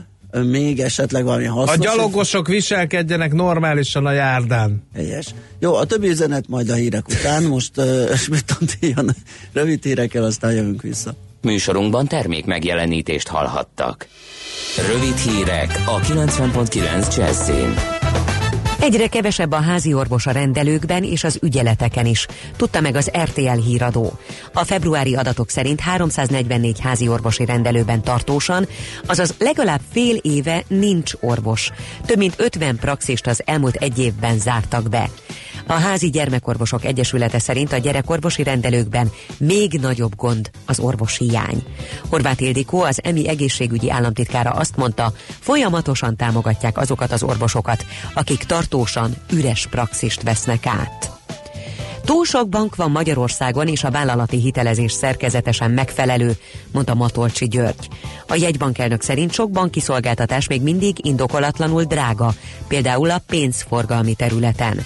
még esetleg valami hasznos. A gyalogosok viselkedjenek normálisan a járdán. Helyes. Jó, a többi üzenet majd a hírek után. Most uh, Smittant jön rövid hírekkel, aztán jövünk vissza. Műsorunkban termék megjelenítést hallhattak. Rövid hírek a 90.9 Jazzin. Egyre kevesebb a házi orvos a rendelőkben és az ügyeleteken is, tudta meg az RTL híradó. A februári adatok szerint 344 házi orvosi rendelőben tartósan, azaz legalább fél éve nincs orvos. Több mint 50 praxist az elmúlt egy évben zártak be. A Házi Gyermekorvosok Egyesülete szerint a gyerekorvosi rendelőkben még nagyobb gond az orvos hiány. Horváth Ildikó, az EMI egészségügyi államtitkára azt mondta, folyamatosan támogatják azokat az orvosokat, akik tartósan üres praxist vesznek át. Túl sok bank van Magyarországon, és a vállalati hitelezés szerkezetesen megfelelő, mondta Matolcsi György. A jegybankelnök szerint sok banki szolgáltatás még mindig indokolatlanul drága, például a pénzforgalmi területen.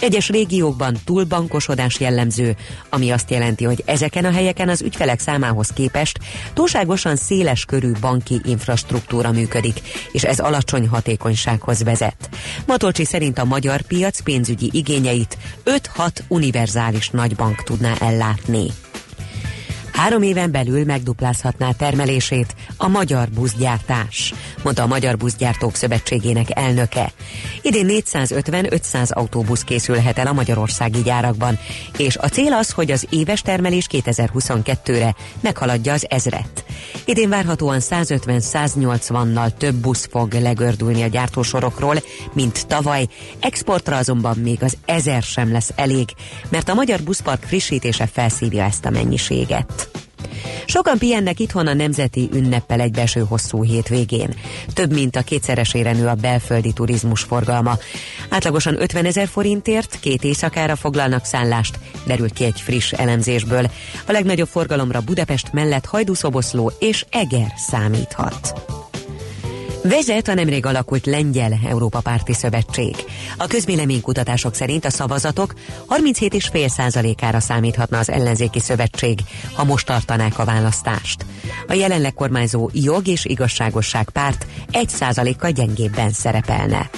Egyes régiókban túlbankosodás jellemző, ami azt jelenti, hogy ezeken a helyeken az ügyfelek számához képest túlságosan széles körű banki infrastruktúra működik, és ez alacsony hatékonysághoz vezet. Matolcsi szerint a magyar piac pénzügyi igényeit 5-6 univerzális nagybank tudná ellátni. Három éven belül megduplázhatná termelését a magyar buszgyártás, mondta a Magyar Buszgyártók Szövetségének elnöke. Idén 450-500 autóbusz készülhet el a magyarországi gyárakban, és a cél az, hogy az éves termelés 2022-re meghaladja az ezret. Idén várhatóan 150-180-nal több busz fog legördülni a gyártósorokról, mint tavaly, exportra azonban még az ezer sem lesz elég, mert a magyar buszpark frissítése felszívja ezt a mennyiséget. Sokan pihennek itthon a nemzeti ünneppel egybeső hosszú hétvégén. Több mint a kétszeresére nő a belföldi turizmus forgalma. Átlagosan 50 ezer forintért két éjszakára foglalnak szállást, derült ki egy friss elemzésből. A legnagyobb forgalomra Budapest mellett Hajdúszoboszló és Eger számíthat. Vezet a nemrég alakult Lengyel Európa Párti Szövetség. A közvéleménykutatások szerint a szavazatok 37,5%-ára számíthatna az ellenzéki szövetség, ha most tartanák a választást. A jelenleg kormányzó jog és igazságosság párt 1%-kal gyengébben szerepelne.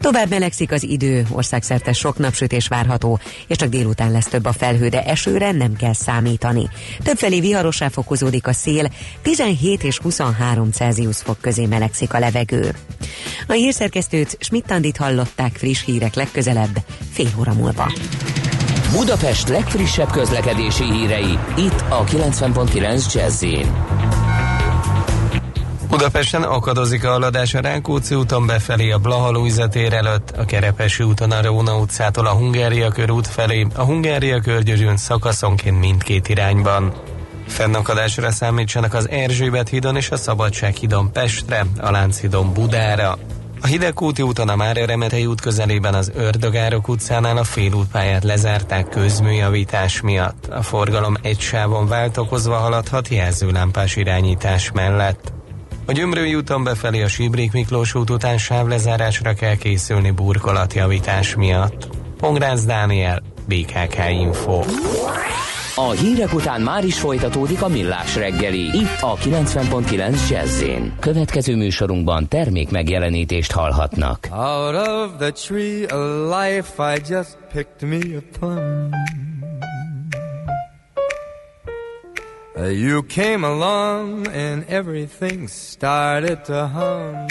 Tovább melegszik az idő, országszerte sok napsütés várható, és csak délután lesz több a felhő, de esőre nem kell számítani. Többfelé viharosá fokozódik a szél, 17 és 23 Celsius fok közé melegszik a levegő. A hírszerkesztőt Schmidt-Tandit hallották friss hírek legközelebb, fél óra múlva. Budapest legfrissebb közlekedési hírei, itt a 90.9 jazz Budapesten akadozik a haladás a Rákóczi úton befelé a Blaha tér előtt, a Kerepesi úton a Róna utcától a Hungária körút felé, a Hungária körgyűrűn szakaszonként mindkét irányban. Fennakadásra számítsanak az Erzsébet hídon és a Szabadság hídon Pestre, a Lánchídon Budára. A Hidegkúti úton a Mária Remetei út közelében az Ördögárok utcánál a félútpályát lezárták közműjavítás miatt. A forgalom egy sávon váltokozva haladhat jelzőlámpás irányítás mellett. A Gyömrői úton befelé a Sibrik Miklós út után sávlezárásra kell készülni burkolatjavítás miatt. Pongrácz Dániel, BKK Info. A hírek után már is folytatódik a millás reggeli, itt a 90.9 jazz Következő műsorunkban termék megjelenítést hallhatnak. Out of the tree of life I just picked me a plum. Uh, you came along and everything started to hum.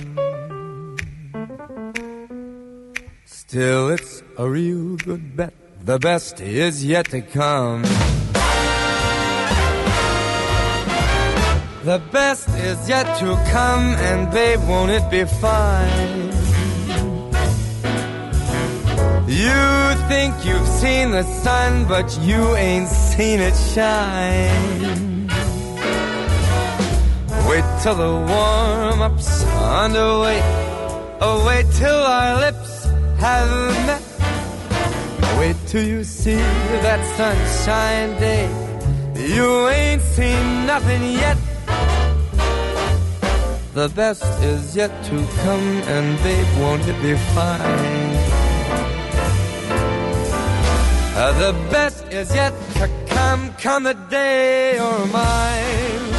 Still, it's a real good bet. The best is yet to come. The best is yet to come, and babe, won't it be fine? You think you've seen the sun, but you ain't seen it shine. Wait till the warm up's underway. Oh, wait till our lips have met. Wait till you see that sunshine day. You ain't seen nothing yet. The best is yet to come, and babe, won't it be fine? Uh, the best is yet to come, come the day you're mine.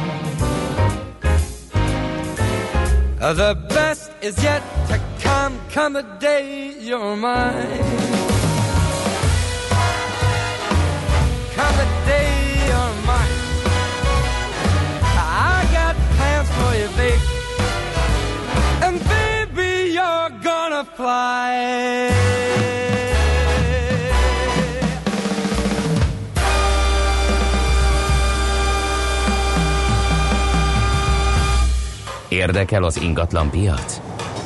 Uh, the best is yet to come, come the day you're mine. Come the day you're mine. I got plans for you, babe. And baby, you're gonna fly. Érdekel az ingatlan piac?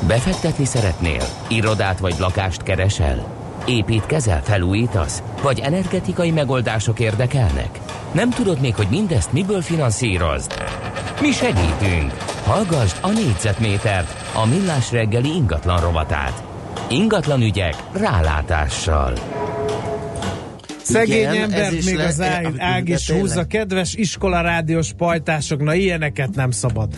Befektetni szeretnél? Irodát vagy lakást keresel? Építkezel, felújítasz? Vagy energetikai megoldások érdekelnek? Nem tudod még, hogy mindezt miből finanszírozd? Mi segítünk! Hallgassd a négyzetmétert, a millás reggeli ingatlan rovatát. Ingatlan ügyek rálátással. Szegény Igen, embert még le- az ág, ág is húzza. Kedves iskolarádiós pajtások, na ilyeneket nem szabad.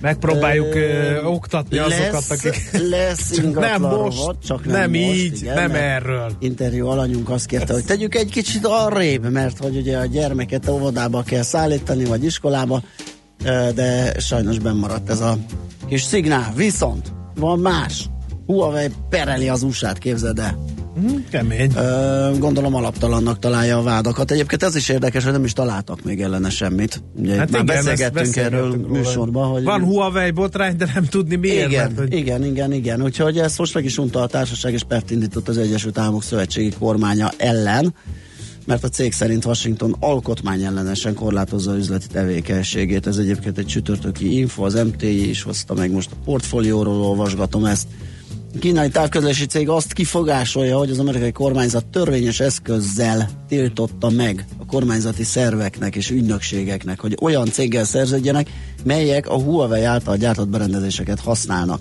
Megpróbáljuk ö, oktatni azokat, lesz, akik... lesz ingatlan nem most, rovat, csak nem, nem most, így, igen, nem erről. Interjú alanyunk azt kérte, hogy tegyük egy kicsit arrébb, mert hogy ugye a gyermeket óvodába kell szállítani, vagy iskolába, de sajnos bennmaradt ez a kis szignál. Viszont van más. Huawei pereli az USA-t, képzeld el. Mm, kemény. Ö, gondolom alaptalannak találja a vádakat. Egyébként ez is érdekes, hogy nem is találtak még ellene semmit. Ugye hát már igen, beszélgettünk erről műsorban. Hogy Van Huawei botrány, de nem tudni miért. Igen, mert, hogy... igen, igen, igen. Úgyhogy ezt most meg is unta a társaság, és pert indított az Egyesült Államok Szövetségi Kormánya ellen mert a cég szerint Washington alkotmányellenesen korlátozza üzleti tevékenységét. Ez egyébként egy csütörtöki info, az MTI is hozta meg most a portfólióról olvasgatom ezt. Kínai távközlési cég azt kifogásolja, hogy az amerikai kormányzat törvényes eszközzel tiltotta meg a kormányzati szerveknek és ügynökségeknek, hogy olyan céggel szerződjenek, melyek a Huawei által gyártott berendezéseket használnak.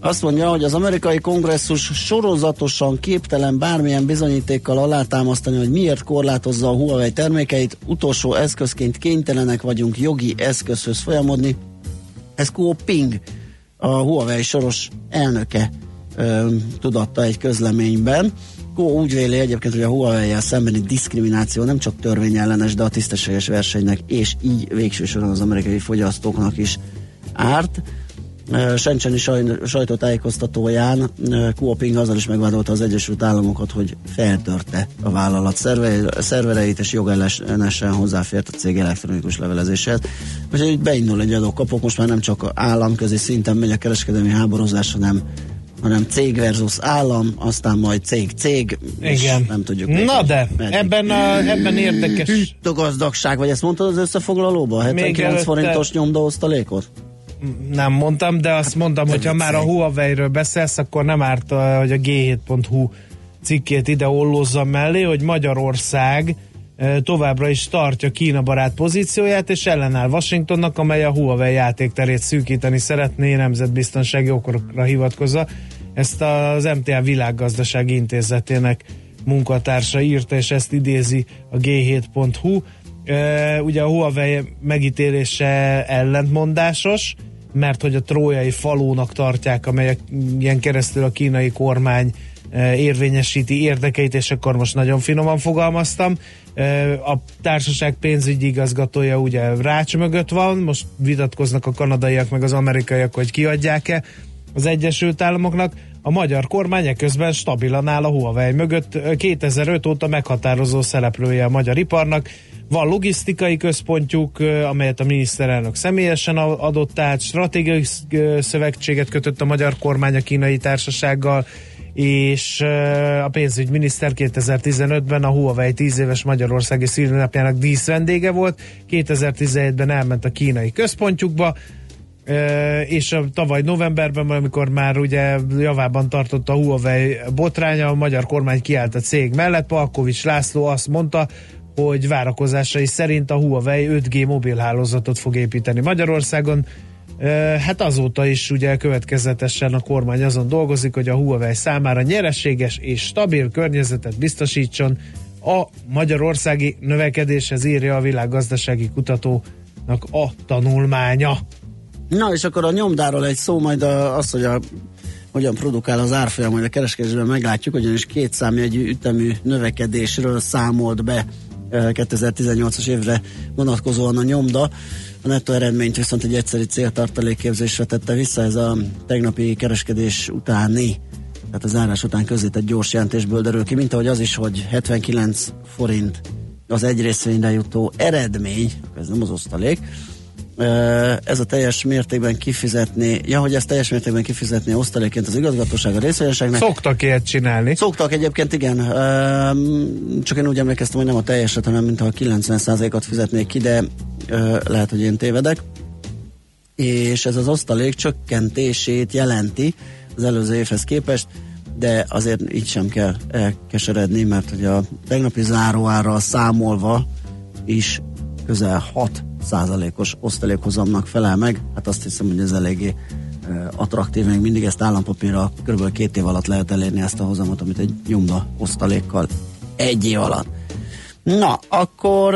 Azt mondja, hogy az amerikai kongresszus sorozatosan képtelen bármilyen bizonyítékkal alátámasztani, hogy miért korlátozza a Huawei termékeit, utolsó eszközként kénytelenek vagyunk jogi eszközhöz folyamodni. Ez Kuo Ping, a Huawei soros elnöke tudatta egy közleményben. Kuo úgy véli egyébként, hogy a Huawei-jel szembeni diszkrimináció nem csak törvényellenes, de a tisztességes versenynek és így végső soron az amerikai fogyasztóknak is árt. Sencseni sajtótájékoztatóján Kuoping azzal is megvádolta az Egyesült Államokat, hogy feltörte a vállalat szervereit, és jogellenesen hozzáfért a cég elektronikus levelezéshez. Úgyhogy beindul egy adókapok, most már nem csak államközi szinten megy a kereskedelmi háborúzás, hanem hanem cég versus állam, aztán majd cég-cég, Igen. nem tudjuk. Na de, ebben, a, ebben érdekes... A gazdagság, vagy ezt mondtad az összefoglalóban? 79 forintos nyomdaosztalékot? Nem mondtam, de azt mondtam, hogy ha már a Huawei-ről beszélsz, akkor nem árt, hogy a g7.hu cikkét ide ollózzam mellé, hogy Magyarország továbbra is tartja Kína barát pozícióját, és ellenáll Washingtonnak, amely a Huawei játékterét szűkíteni szeretné nemzetbiztonsági okokra hivatkozva. Ezt az MTA világgazdasági intézetének munkatársa írta, és ezt idézi a g7.hu. Ugye a Huawei megítélése ellentmondásos, mert hogy a trójai falónak tartják, amelyek ilyen keresztül a kínai kormány e, érvényesíti érdekeit, és akkor most nagyon finoman fogalmaztam. E, a társaság pénzügyi igazgatója ugye rács mögött van, most vitatkoznak a kanadaiak meg az amerikaiak, hogy kiadják-e az Egyesült Államoknak. A magyar kormány közben stabilan áll a Huawei mögött. 2005 óta meghatározó szereplője a magyar iparnak, van logisztikai központjuk, amelyet a miniszterelnök személyesen adott át, stratégiai szövetséget kötött a magyar kormány a kínai társasággal, és a pénzügyminiszter 2015-ben a Huawei 10 éves Magyarországi színűnapjának díszvendége volt, 2017-ben elment a kínai központjukba, és a tavaly novemberben, amikor már ugye javában tartott a Huawei botránya, a magyar kormány kiállt a cég mellett, Palkovics László azt mondta, hogy várakozásai szerint a Huawei 5G mobilhálózatot fog építeni Magyarországon. Hát azóta is ugye következetesen a kormány azon dolgozik, hogy a Huawei számára nyereséges és stabil környezetet biztosítson a magyarországi növekedéshez írja a világgazdasági kutatónak a tanulmánya. Na és akkor a nyomdáról egy szó, majd a, az, hogy a hogyan produkál az árfolyam, majd a kereskedésben meglátjuk, ugyanis két számjegyű ütemű növekedésről számolt be 2018-as évre vonatkozóan a nyomda. A nettó eredményt viszont egy egyszerű céltartalékképzésre tette vissza, ez a tegnapi kereskedés utáni, tehát a zárás után egy gyors jelentésből derül ki, mint ahogy az is, hogy 79 forint az egy részvényre jutó eredmény, ez nem az osztalék, ez a teljes mértékben kifizetni, ja, hogy ezt teljes mértékben kifizetni osztaléként az igazgatóság a részvényeseknek. Szoktak ilyet csinálni. Szoktak egyébként, igen. Csak én úgy emlékeztem, hogy nem a teljeset, hanem mintha a 90%-ot fizetnék ki, de lehet, hogy én tévedek. És ez az osztalék csökkentését jelenti az előző évhez képest, de azért így sem kell elkeseredni, mert hogy a tegnapi záróára számolva is közel 6 százalékos osztalékhozamnak felel meg, hát azt hiszem, hogy ez eléggé attraktív, még mindig ezt állampapírra kb. két év alatt lehet elérni ezt a hozamot, amit egy nyomda osztalékkal egy év alatt. Na, akkor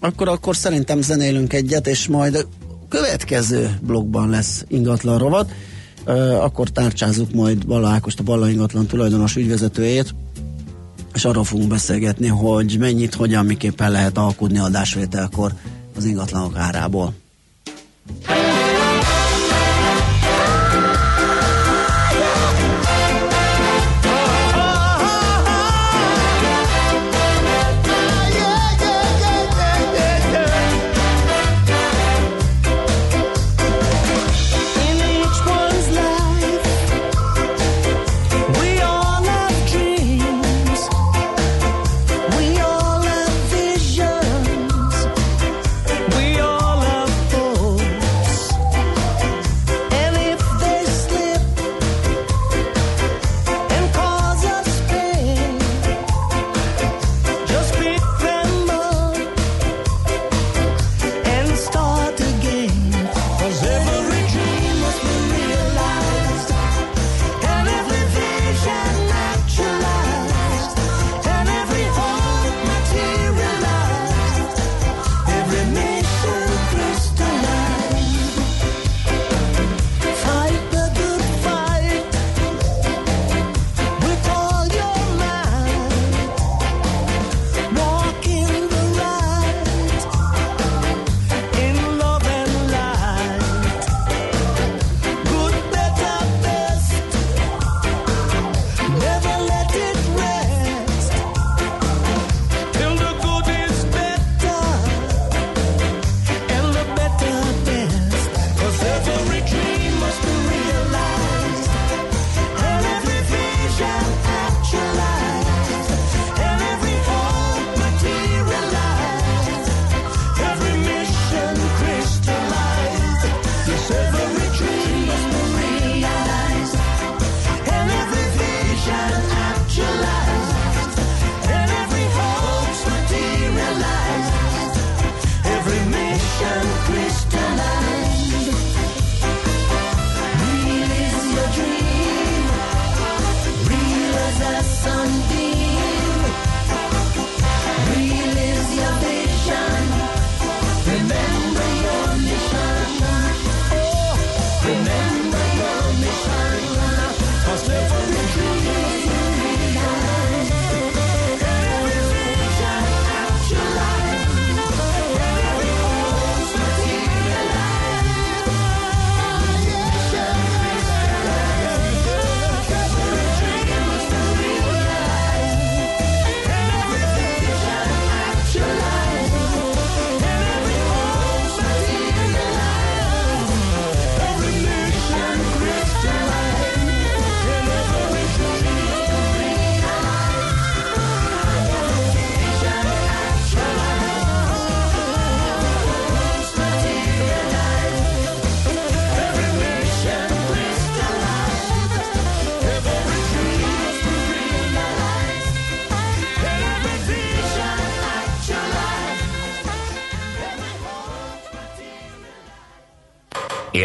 akkor, akkor szerintem zenélünk egyet, és majd következő blogban lesz ingatlan rovat. Akkor tárcsázzuk majd Balla Ákost, a Balla ingatlan tulajdonos ügyvezetőjét, és arról fogunk beszélgetni, hogy mennyit, hogyan, miképpen lehet alkudni adásvételkor az ingatlanok árából.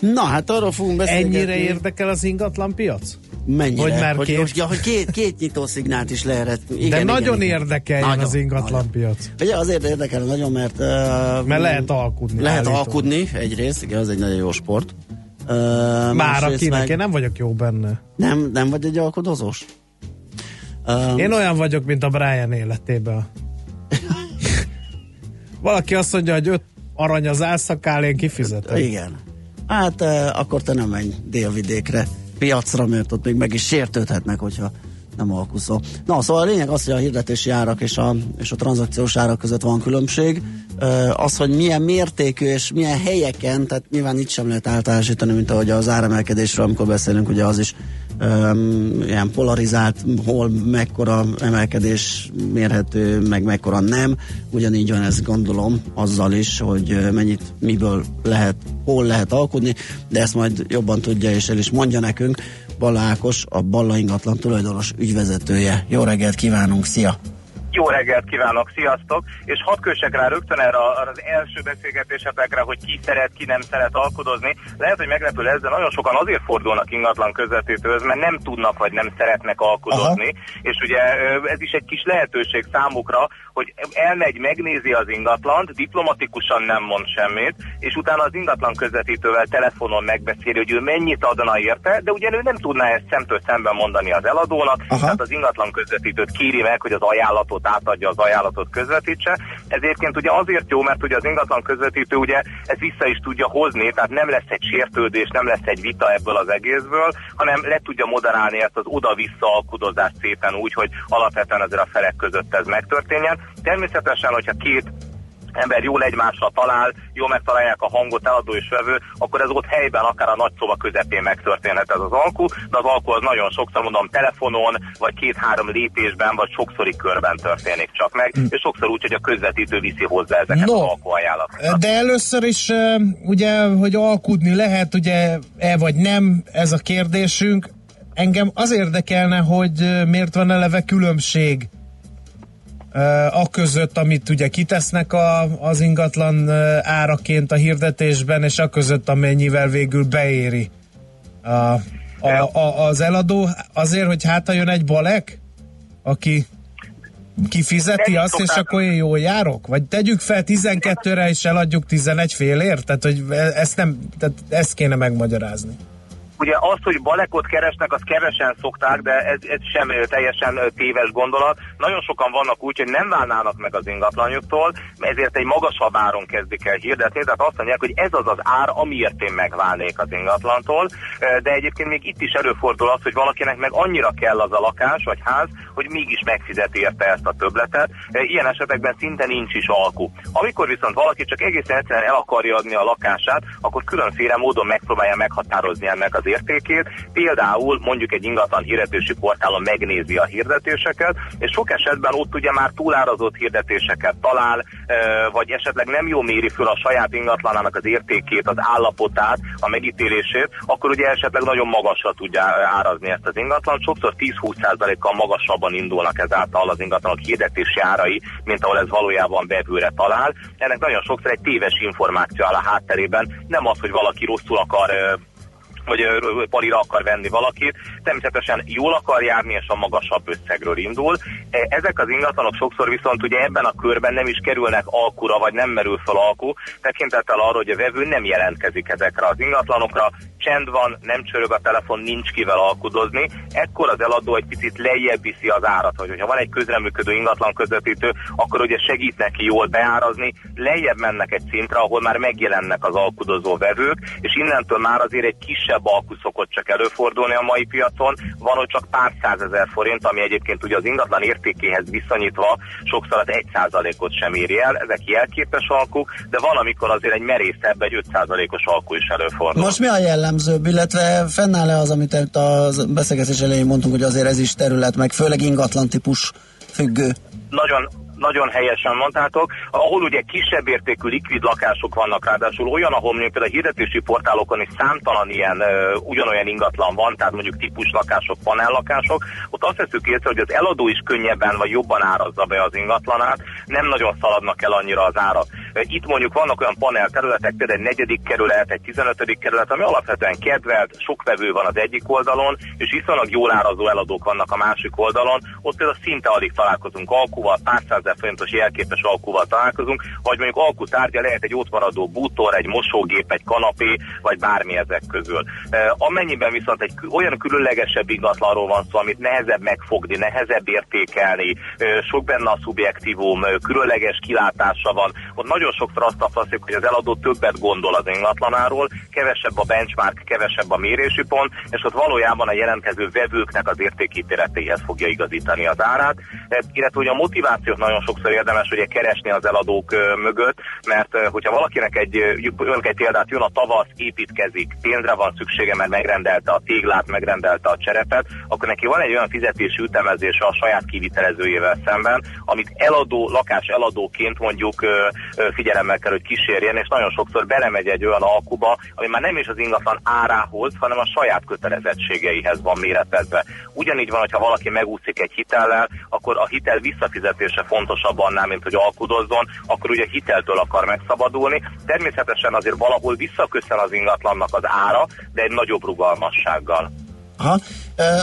Na hát arról fogunk beszélgetni. Ennyire érdekel az ingatlan piac? Mennyire? Hogy már hogy, két- hogy, ja, hogy két, két nyitószignált is lehetett. Igen, De nagyon igen. érdekeljen Nagyon, az ingatlan nagyon. piac. Ugye azért érdekel nagyon, mert... Uh, Mert lehet alkudni. Lehet állítólag. alkudni egyrészt, igen, az egy nagyon jó sport. Uh, Már akinek, meg- én nem vagyok jó benne. Nem, nem vagy egy alkudozós? Um, Én olyan vagyok, mint a Brian életében. Valaki azt mondja, hogy öt arany az álszakál, én kifizetem. Igen. Hát akkor te nem menj délvidékre, piacra, mert ott még meg is sértődhetnek, hogyha nem alkuszol. Na, szóval a lényeg az, hogy a hirdetési árak és a, és a tranzakciós árak között van különbség. Az, hogy milyen mértékű és milyen helyeken, tehát nyilván itt sem lehet általánosítani, mint ahogy az áremelkedésről, amikor beszélünk, ugye az is ilyen polarizált, hol mekkora emelkedés mérhető, meg mekkora nem. Ugyanígy van ez gondolom azzal is, hogy mennyit, miből lehet, hol lehet alkudni, de ezt majd jobban tudja és el is mondja nekünk. Balla Ákos, a Balla ingatlan tulajdonos ügyvezetője. Jó reggelt kívánunk, szia! Jó reggelt kívánok, sziasztok! És hadd kössek rá rögtön erre az első beszélgetésetekre, hogy ki szeret, ki nem szeret alkudozni. Lehet, hogy meglepő lesz, de nagyon sokan azért fordulnak ingatlan közvetítőhöz, mert nem tudnak vagy nem szeretnek alkudozni. Aha. És ugye ez is egy kis lehetőség számukra, hogy elmegy, megnézi az ingatlant, diplomatikusan nem mond semmit, és utána az ingatlan közvetítővel telefonon megbeszéli, hogy ő mennyit adna érte, de ugye ő nem tudná ezt szemtől szemben mondani az eladónak, Aha. tehát az ingatlan közvetítőt kéri meg, hogy az ajánlatot átadja, az ajánlatot közvetítse. Ez egyébként ugye azért jó, mert ugye az ingatlan közvetítő ugye ezt vissza is tudja hozni, tehát nem lesz egy sértődés, nem lesz egy vita ebből az egészből, hanem le tudja moderálni ezt az oda-vissza alkudozást szépen úgy, hogy alapvetően azért a felek között ez megtörténjen. Természetesen, hogyha két ember jól egymásra talál, jól megtalálják a hangot, eladó és vevő, akkor ez ott helyben, akár a nagy szoba közepén megtörténhet ez az alkú, de az alkú az nagyon sokszor mondom telefonon, vagy két-három lépésben, vagy sokszori körben történik csak meg, hm. és sokszor úgy, hogy a közvetítő viszi hozzá ezeket no, az alkóajánlatokat. De először is ugye, hogy alkudni lehet, ugye e vagy nem, ez a kérdésünk. Engem az érdekelne, hogy miért van eleve különbség a között, amit ugye kitesznek a, az ingatlan áraként a hirdetésben, és a között, amennyivel végül beéri a, a, a, az eladó, azért, hogy hát jön egy balek, aki kifizeti azt, és akkor én jól járok? Vagy tegyük fel 12-re, és eladjuk 11 félért? Tehát, hogy e, ezt nem, tehát ezt kéne megmagyarázni. Ugye azt, hogy balekot keresnek, azt kevesen szokták, de ez, ez sem teljesen téves gondolat. Nagyon sokan vannak úgy, hogy nem válnának meg az ingatlanjuktól, ezért egy magasabb áron kezdik el hirdetni, tehát azt mondják, hogy ez az az ár, amiért én megválnék az ingatlantól, de egyébként még itt is előfordul az, hogy valakinek meg annyira kell az a lakás vagy ház, hogy mégis megfizeti érte ezt a töbletet. Ilyen esetekben szinte nincs is alku. Amikor viszont valaki csak egészen egyszerűen el akarja adni a lakását, akkor különféle módon megpróbálja meghatározni ennek az értékét. Például mondjuk egy ingatlan hirdetési portálon megnézi a hirdetéseket, és sok esetben ott ugye már túlárazott hirdetéseket talál, vagy esetleg nem jó méri föl a saját ingatlanának az értékét, az állapotát, a megítélését, akkor ugye esetleg nagyon magasra tudja árazni ezt az ingatlan. Sokszor 10-20%-kal magasabban indulnak ezáltal az ingatlanok hirdetési árai, mint ahol ez valójában bevőre talál. Ennek nagyon sokszor egy téves információ áll a hátterében, nem az, hogy valaki rosszul akar vagy palira akar venni valakit, természetesen jól akar járni, és a magasabb összegről indul. E, ezek az ingatlanok sokszor viszont ugye ebben a körben nem is kerülnek alkura, vagy nem merül fel alkú, tekintettel arra, hogy a vevő nem jelentkezik ezekre az ingatlanokra, csend van, nem csörög a telefon, nincs kivel alkudozni, ekkor az eladó egy picit lejjebb viszi az árat, hogy hogyha van egy közreműködő ingatlan közvetítő, akkor ugye segít neki jól beárazni, lejjebb mennek egy szintre, ahol már megjelennek az alkudozó vevők, és innentől már azért egy kisebb alku szokott csak előfordulni a mai piacon, van, hogy csak pár százezer forint, ami egyébként ugye az ingatlan értékéhez viszonyítva sokszor az egy százalékot sem éri el, ezek jelképes alkuk, de van, amikor azért egy merészebb, egy 5 százalékos alku is előfordul. Most mi a jellem jellemzőbb, illetve fennáll-e az, amit a beszélgetés elején mondtunk, hogy azért ez is terület, meg főleg ingatlan típus függő? Nagyon, nagyon helyesen mondtátok, ahol ugye kisebb értékű likvid lakások vannak, ráadásul olyan, ahol mondjuk például a hirdetési portálokon is számtalan ilyen ö, ugyanolyan ingatlan van, tehát mondjuk típus lakások, panellakások, ott azt veszük észre, hogy az eladó is könnyebben vagy jobban árazza be az ingatlanát, nem nagyon szaladnak el annyira az árak. Itt mondjuk vannak olyan panel területek, például egy negyedik kerület, egy tizenötödik kerület, ami alapvetően kedvelt, sok vevő van az egyik oldalon, és viszonylag jól árazó eladók vannak a másik oldalon. Ott például szinte alig találkozunk alkuval, pár százezer forintos jelképes alkuval találkozunk, vagy mondjuk alkú tárgya lehet egy ott maradó bútor, egy mosógép, egy kanapé, vagy bármi ezek közül. Amennyiben viszont egy olyan különlegesebb ingatlanról van szó, amit nehezebb megfogni, nehezebb értékelni, sok benne a szubjektívum, különleges kilátása van, ott nagyon sokszor azt tapasztaljuk, hogy az eladó többet gondol az ingatlanáról, kevesebb a benchmark, kevesebb a mérési pont, és ott valójában a jelentkező vevőknek az értékítéletéhez fogja igazítani az árát. Illetve hogy a motivációt nagyon sokszor érdemes ugye keresni az eladók mögött, mert hogyha valakinek egy, önök egy példát, jön a tavasz, építkezik, pénzre van szüksége, mert megrendelte a téglát, megrendelte a cserepet, akkor neki van egy olyan fizetési ütemezése a saját kivitelezőjével szemben, amit eladó, lakás eladóként mondjuk figyelemmel kell, hogy kísérjen, és nagyon sokszor belemegy egy olyan alkuba, ami már nem is az ingatlan árához, hanem a saját kötelezettségeihez van méretezve. Ugyanígy van, hogyha valaki megúszik egy hitellel, akkor a hitel visszafizetése fontosabb annál, mint hogy alkudozzon, akkor ugye hiteltől akar megszabadulni. Természetesen azért valahol visszaköszön az ingatlannak az ára, de egy nagyobb rugalmassággal. Aha.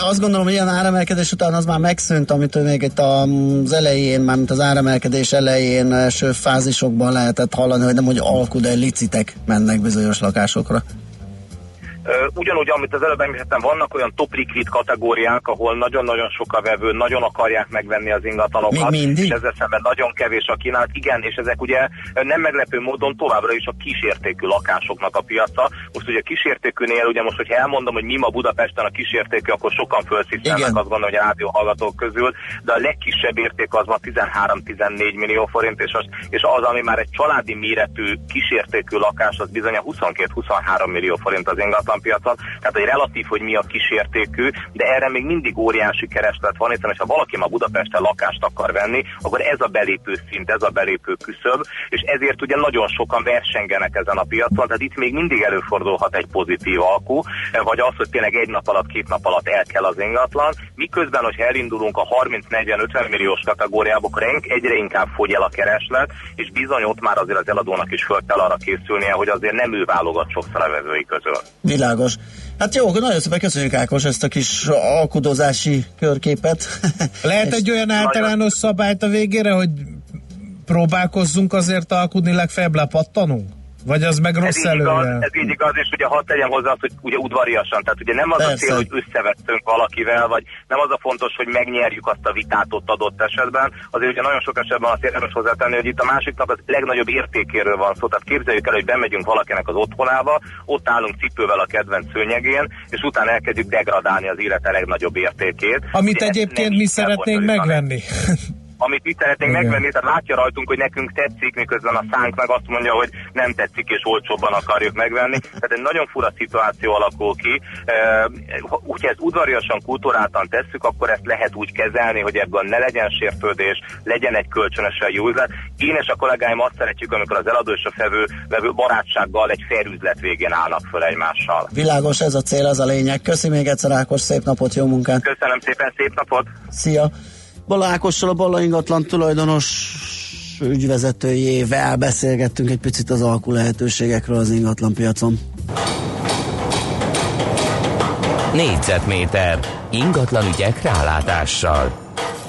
Azt gondolom, hogy ilyen áremelkedés után az már megszűnt, amit még itt az elején, már mint az áremelkedés elején első fázisokban lehetett hallani, hogy nem, hogy alkud, de licitek mennek bizonyos lakásokra. Ugyanúgy, amit az előbb említettem, vannak olyan top liquid kategóriák, ahol nagyon-nagyon sok a vevő, nagyon akarják megvenni az ingatlanokat, és ezzel szemben nagyon kevés a kínálat. Igen, és ezek ugye nem meglepő módon továbbra is a kísértékű lakásoknak a piaca. Most ugye a kísértékűnél, ugye most, hogyha elmondom, hogy mi ma Budapesten a kísértékű, akkor sokan felszíszelnek, azt gondolom, hogy rádió hallgatók közül, de a legkisebb érték az ma 13-14 millió forint, és az, és az, ami már egy családi méretű kísértékű lakás, az bizony a 22-23 millió forint az ingatlan piacon, tehát egy relatív, hogy mi a kísértékű, de erre még mindig óriási kereslet van, hiszen ha valaki ma Budapesten lakást akar venni, akkor ez a belépő szint, ez a belépő küszöb, és ezért ugye nagyon sokan versengenek ezen a piacon, tehát itt még mindig előfordulhat egy pozitív alkú, vagy az, hogy tényleg egy nap alatt, két nap alatt el kell az ingatlan, miközben, hogyha elindulunk a 30-40-50 milliós kategóriába, akkor egyre inkább fogy el a kereslet, és bizony ott már azért az eladónak is föl kell arra készülnie, hogy azért nem ő válogat sokszor a vevői közül. Hát jó, nagyon szépen köszönjük Ákos ezt a kis alkudozási körképet. Lehet egy olyan általános szabályt a végére, hogy próbálkozzunk azért alkudni, legfeljebb lepattanunk? Vagy az meg rossz ez előre? Igaz, ez így igaz, és ugye hadd tegyem hozzá azt, hogy ugye udvariasan, tehát ugye nem az Persze. a cél, hogy összevettünk valakivel, vagy nem az a fontos, hogy megnyerjük azt a vitát ott adott esetben. Azért ugye nagyon sok esetben azt érdemes hozzátenni, hogy itt a másiknak az legnagyobb értékéről van szó. Tehát képzeljük el, hogy bemegyünk valakinek az otthonába, ott állunk cipővel a kedvenc szőnyegén, és utána elkezdjük degradálni az élete legnagyobb értékét. Amit ugye egyébként mi szeretnénk megvenni. Amit itt szeretnénk Igen. megvenni, tehát látja rajtunk, hogy nekünk tetszik, miközben a szánk meg azt mondja, hogy nem tetszik és olcsóbban akarjuk megvenni. Tehát egy nagyon fura szituáció alakul ki. Úgyhogy ezt udvariasan, kultúráltan tesszük, akkor ezt lehet úgy kezelni, hogy ebből ne legyen sértődés, legyen egy kölcsönösen jó üzlet. Én és a kollégáim azt szeretjük, amikor az eladó és a fevő, vevő barátsággal egy fair üzlet végén állnak föl egymással. Világos, ez a cél, az a lényeg. Köszi még egyszer, Ákos, szép napot, jó munkát! Köszönöm szépen, szép napot! Szia! Balákossal, a Balla ingatlan tulajdonos ügyvezetőjével beszélgettünk egy picit az alkú lehetőségekről az ingatlan piacon. Négyzetméter ingatlan ügyek rálátással.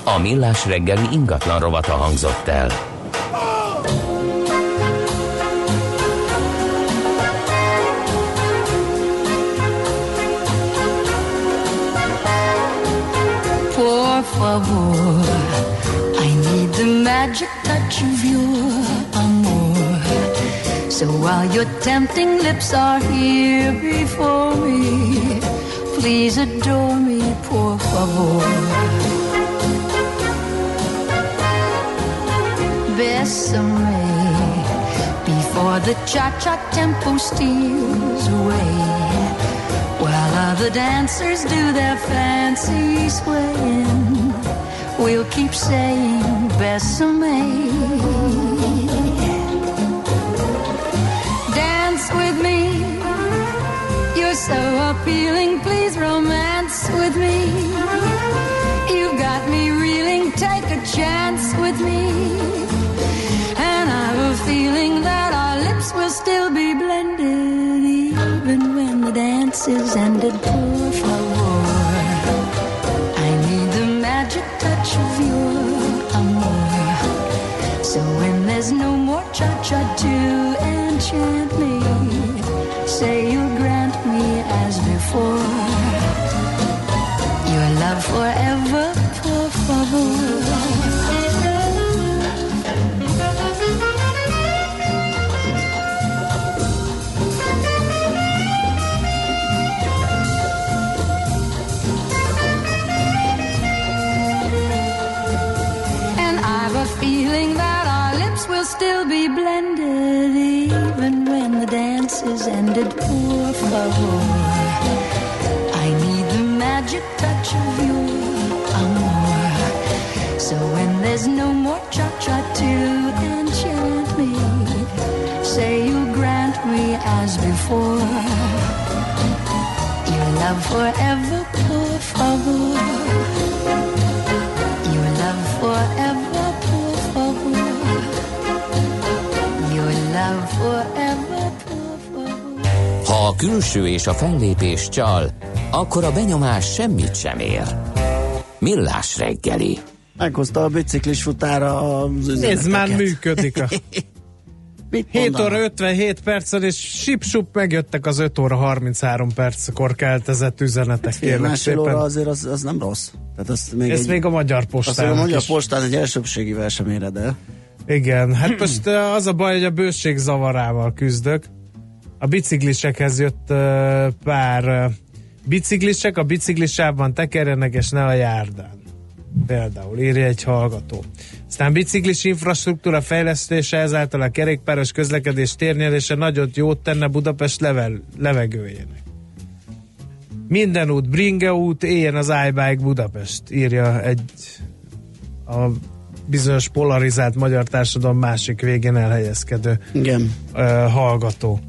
A millás reggeli ingatlan rovata hangzott el. Favor. I need the magic touch of your amour. So while your tempting lips are here before me, please adore me, por favor. Bésame before the cha-cha tempo steals away while other dancers do their fancy swaying, we'll keep saying Besame. Dance with me, you're so appealing. Please romance with me. You've got me reeling. Take a chance with me, and I've a feeling that our lips will still be blended even when the dance is ended. Poor favor, there's no more cha-cha to enchant me, say you'll grant me as before. Your love forever, kisses ended poor favor. I need the magic touch of you, amor. So when there's no more cha cha to enchant me, say you grant me as before. Your love forever a külső és a fellépés csal, akkor a benyomás semmit sem ér. Millás reggeli. Meghozta a biciklis futára az üzeneteket. Ez már működik. A Mit 7 mondanak? óra 57 perccel, és sip-sup megjöttek az 5 óra 33 perckor keltezett üzenetek. Fél Kérlek másfél óra azért az, az nem rossz. Tehát azt még Ez egy, még a magyar azt még a magyar is. postán egy elsőbségivel sem éred el. Igen, hát most az a baj, hogy a bőség zavarával küzdök. A biciklisekhez jött uh, pár uh, biciklisek, a biciklisában tekerjenek, és ne a járdán. Például írja egy hallgató. Aztán biciklis infrastruktúra fejlesztése, ezáltal a kerékpáros közlekedés térnyelése nagyot jót tenne Budapest level, levegőjének. Minden út, Bringe út, éljen az iBike Budapest, írja egy a bizonyos polarizált magyar társadalom másik végén elhelyezkedő Igen. ö, hallgató.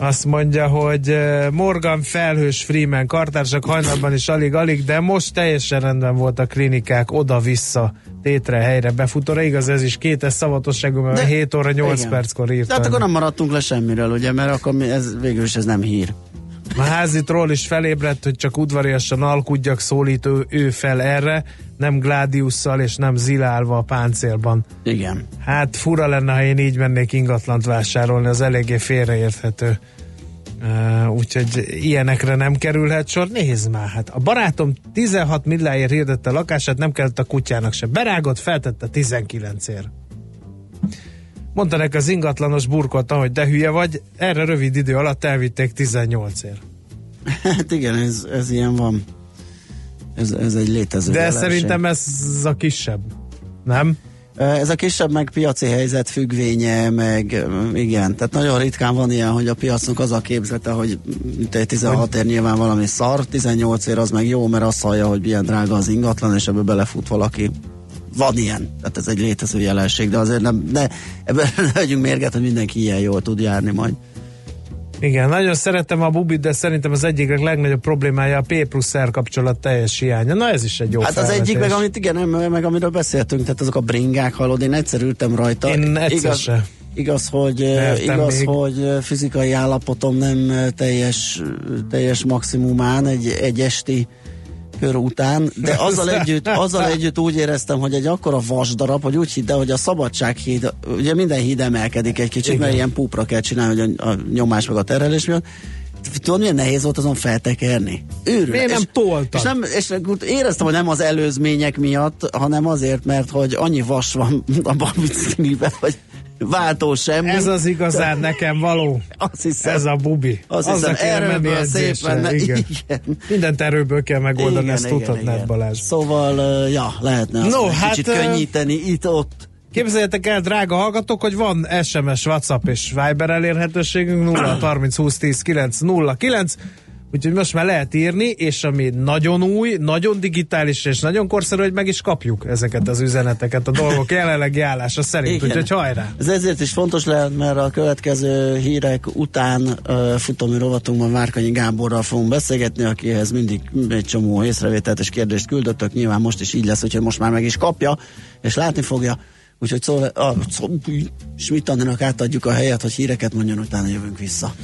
Azt mondja, hogy Morgan felhős Freeman kartársak hajnalban is alig-alig, de most teljesen rendben volt a klinikák oda-vissza tétre helyre befutóra. Igaz, ez is kétes szavatosságú, mert De- 7 óra 8 igen. perckor De írta. hát akkor nem maradtunk le semmiről, ugye, mert akkor mi, ez, végül is ez nem hír. A házitról is felébredt, hogy csak udvariasan alkudjak, szólít ő, ő fel erre, nem Gladiusszal és nem zilálva a páncélban. Igen. Hát fura lenne, ha én így mennék ingatlant vásárolni, az eléggé félreérthető. Uh, úgyhogy ilyenekre nem kerülhet sor. Nézd már, hát a barátom 16 milláért hirdette a lakását, nem kellett a kutyának se. Berágott, feltette 19-ért. Mondta neki az ingatlanos burkolta, hogy de hülye vagy, erre rövid idő alatt elvitték 18-ért. Hát igen, ez, ez ilyen van. Ez, ez egy létező De jelenség. szerintem ez a kisebb. Nem? Ez a kisebb meg piaci helyzet függvénye, meg igen, tehát nagyon ritkán van ilyen, hogy a piacnak az a képzete, hogy mint egy 16 ér nyilván valami szar, 18 ér az meg jó, mert azt hallja, hogy milyen drága az ingatlan, és ebből belefut valaki. Van ilyen, tehát ez egy létező jelenség, de azért nem, ne, ebben ne legyünk mérget, hogy mindenki ilyen jól tud járni majd. Igen, nagyon szeretem a bubit, de szerintem az egyik legnagyobb problémája a P plusz R kapcsolat teljes hiánya. Na ez is egy jó Hát az egyik, felvetés. meg amit igen, meg amiről beszéltünk, tehát azok a bringák, hallod, én egyszer ültem rajta. Én egyszer igaz, se. igaz, hogy, eh, Mertem igaz még. hogy eh, fizikai állapotom nem eh, teljes, teljes maximumán egy, egy esti kör után, de azzal együtt, azzal együtt úgy éreztem, hogy egy akkora vasdarab, hogy úgy hidd el, hogy a szabadsághíd, ugye minden híd emelkedik egy kicsit, Igen. mert ilyen púpra kell csinálni, hogy a, a nyomás meg a terhelés miatt. Tudod, milyen nehéz volt azon feltekerni? Őrület. Miért nem toltad? És, nem, és éreztem, hogy nem az előzmények miatt, hanem azért, mert hogy annyi vas van a bicikliben, hogy váltó semmi. Ez az igazán nekem való. Azt hiszem. Ez a bubi. Azt Azzal hiszem, kéne menni erőből szép edzésre. lenne. Igen. Igen. Mindent erőből kell megoldani, Igen, ezt igen, tudhatnád igen. Balázs. Szóval, ja, lehetne No, hát, kicsit könnyíteni itt-ott. Képzeljétek el, drága hallgatók, hogy van SMS, WhatsApp és Viber elérhetőségünk 0 30 20 10 9 0 9 Úgyhogy most már lehet írni, és ami nagyon új, nagyon digitális és nagyon korszerű, hogy meg is kapjuk ezeket az üzeneteket, a dolgok jelenlegi állása szerint. Igen. Úgyhogy hajrá! Ez ezért is fontos lehet, mert a következő hírek után uh, futómű rovatunkban Várkanyi Gáborral fogunk beszélgetni, akihez mindig egy csomó észrevételt és kérdést küldöttök. Nyilván most is így lesz, úgyhogy most már meg is kapja, és látni fogja. Úgyhogy szó, ah, szó, Schmidt Andinak átadjuk a helyet, hogy híreket mondjon, utána jövünk vissza.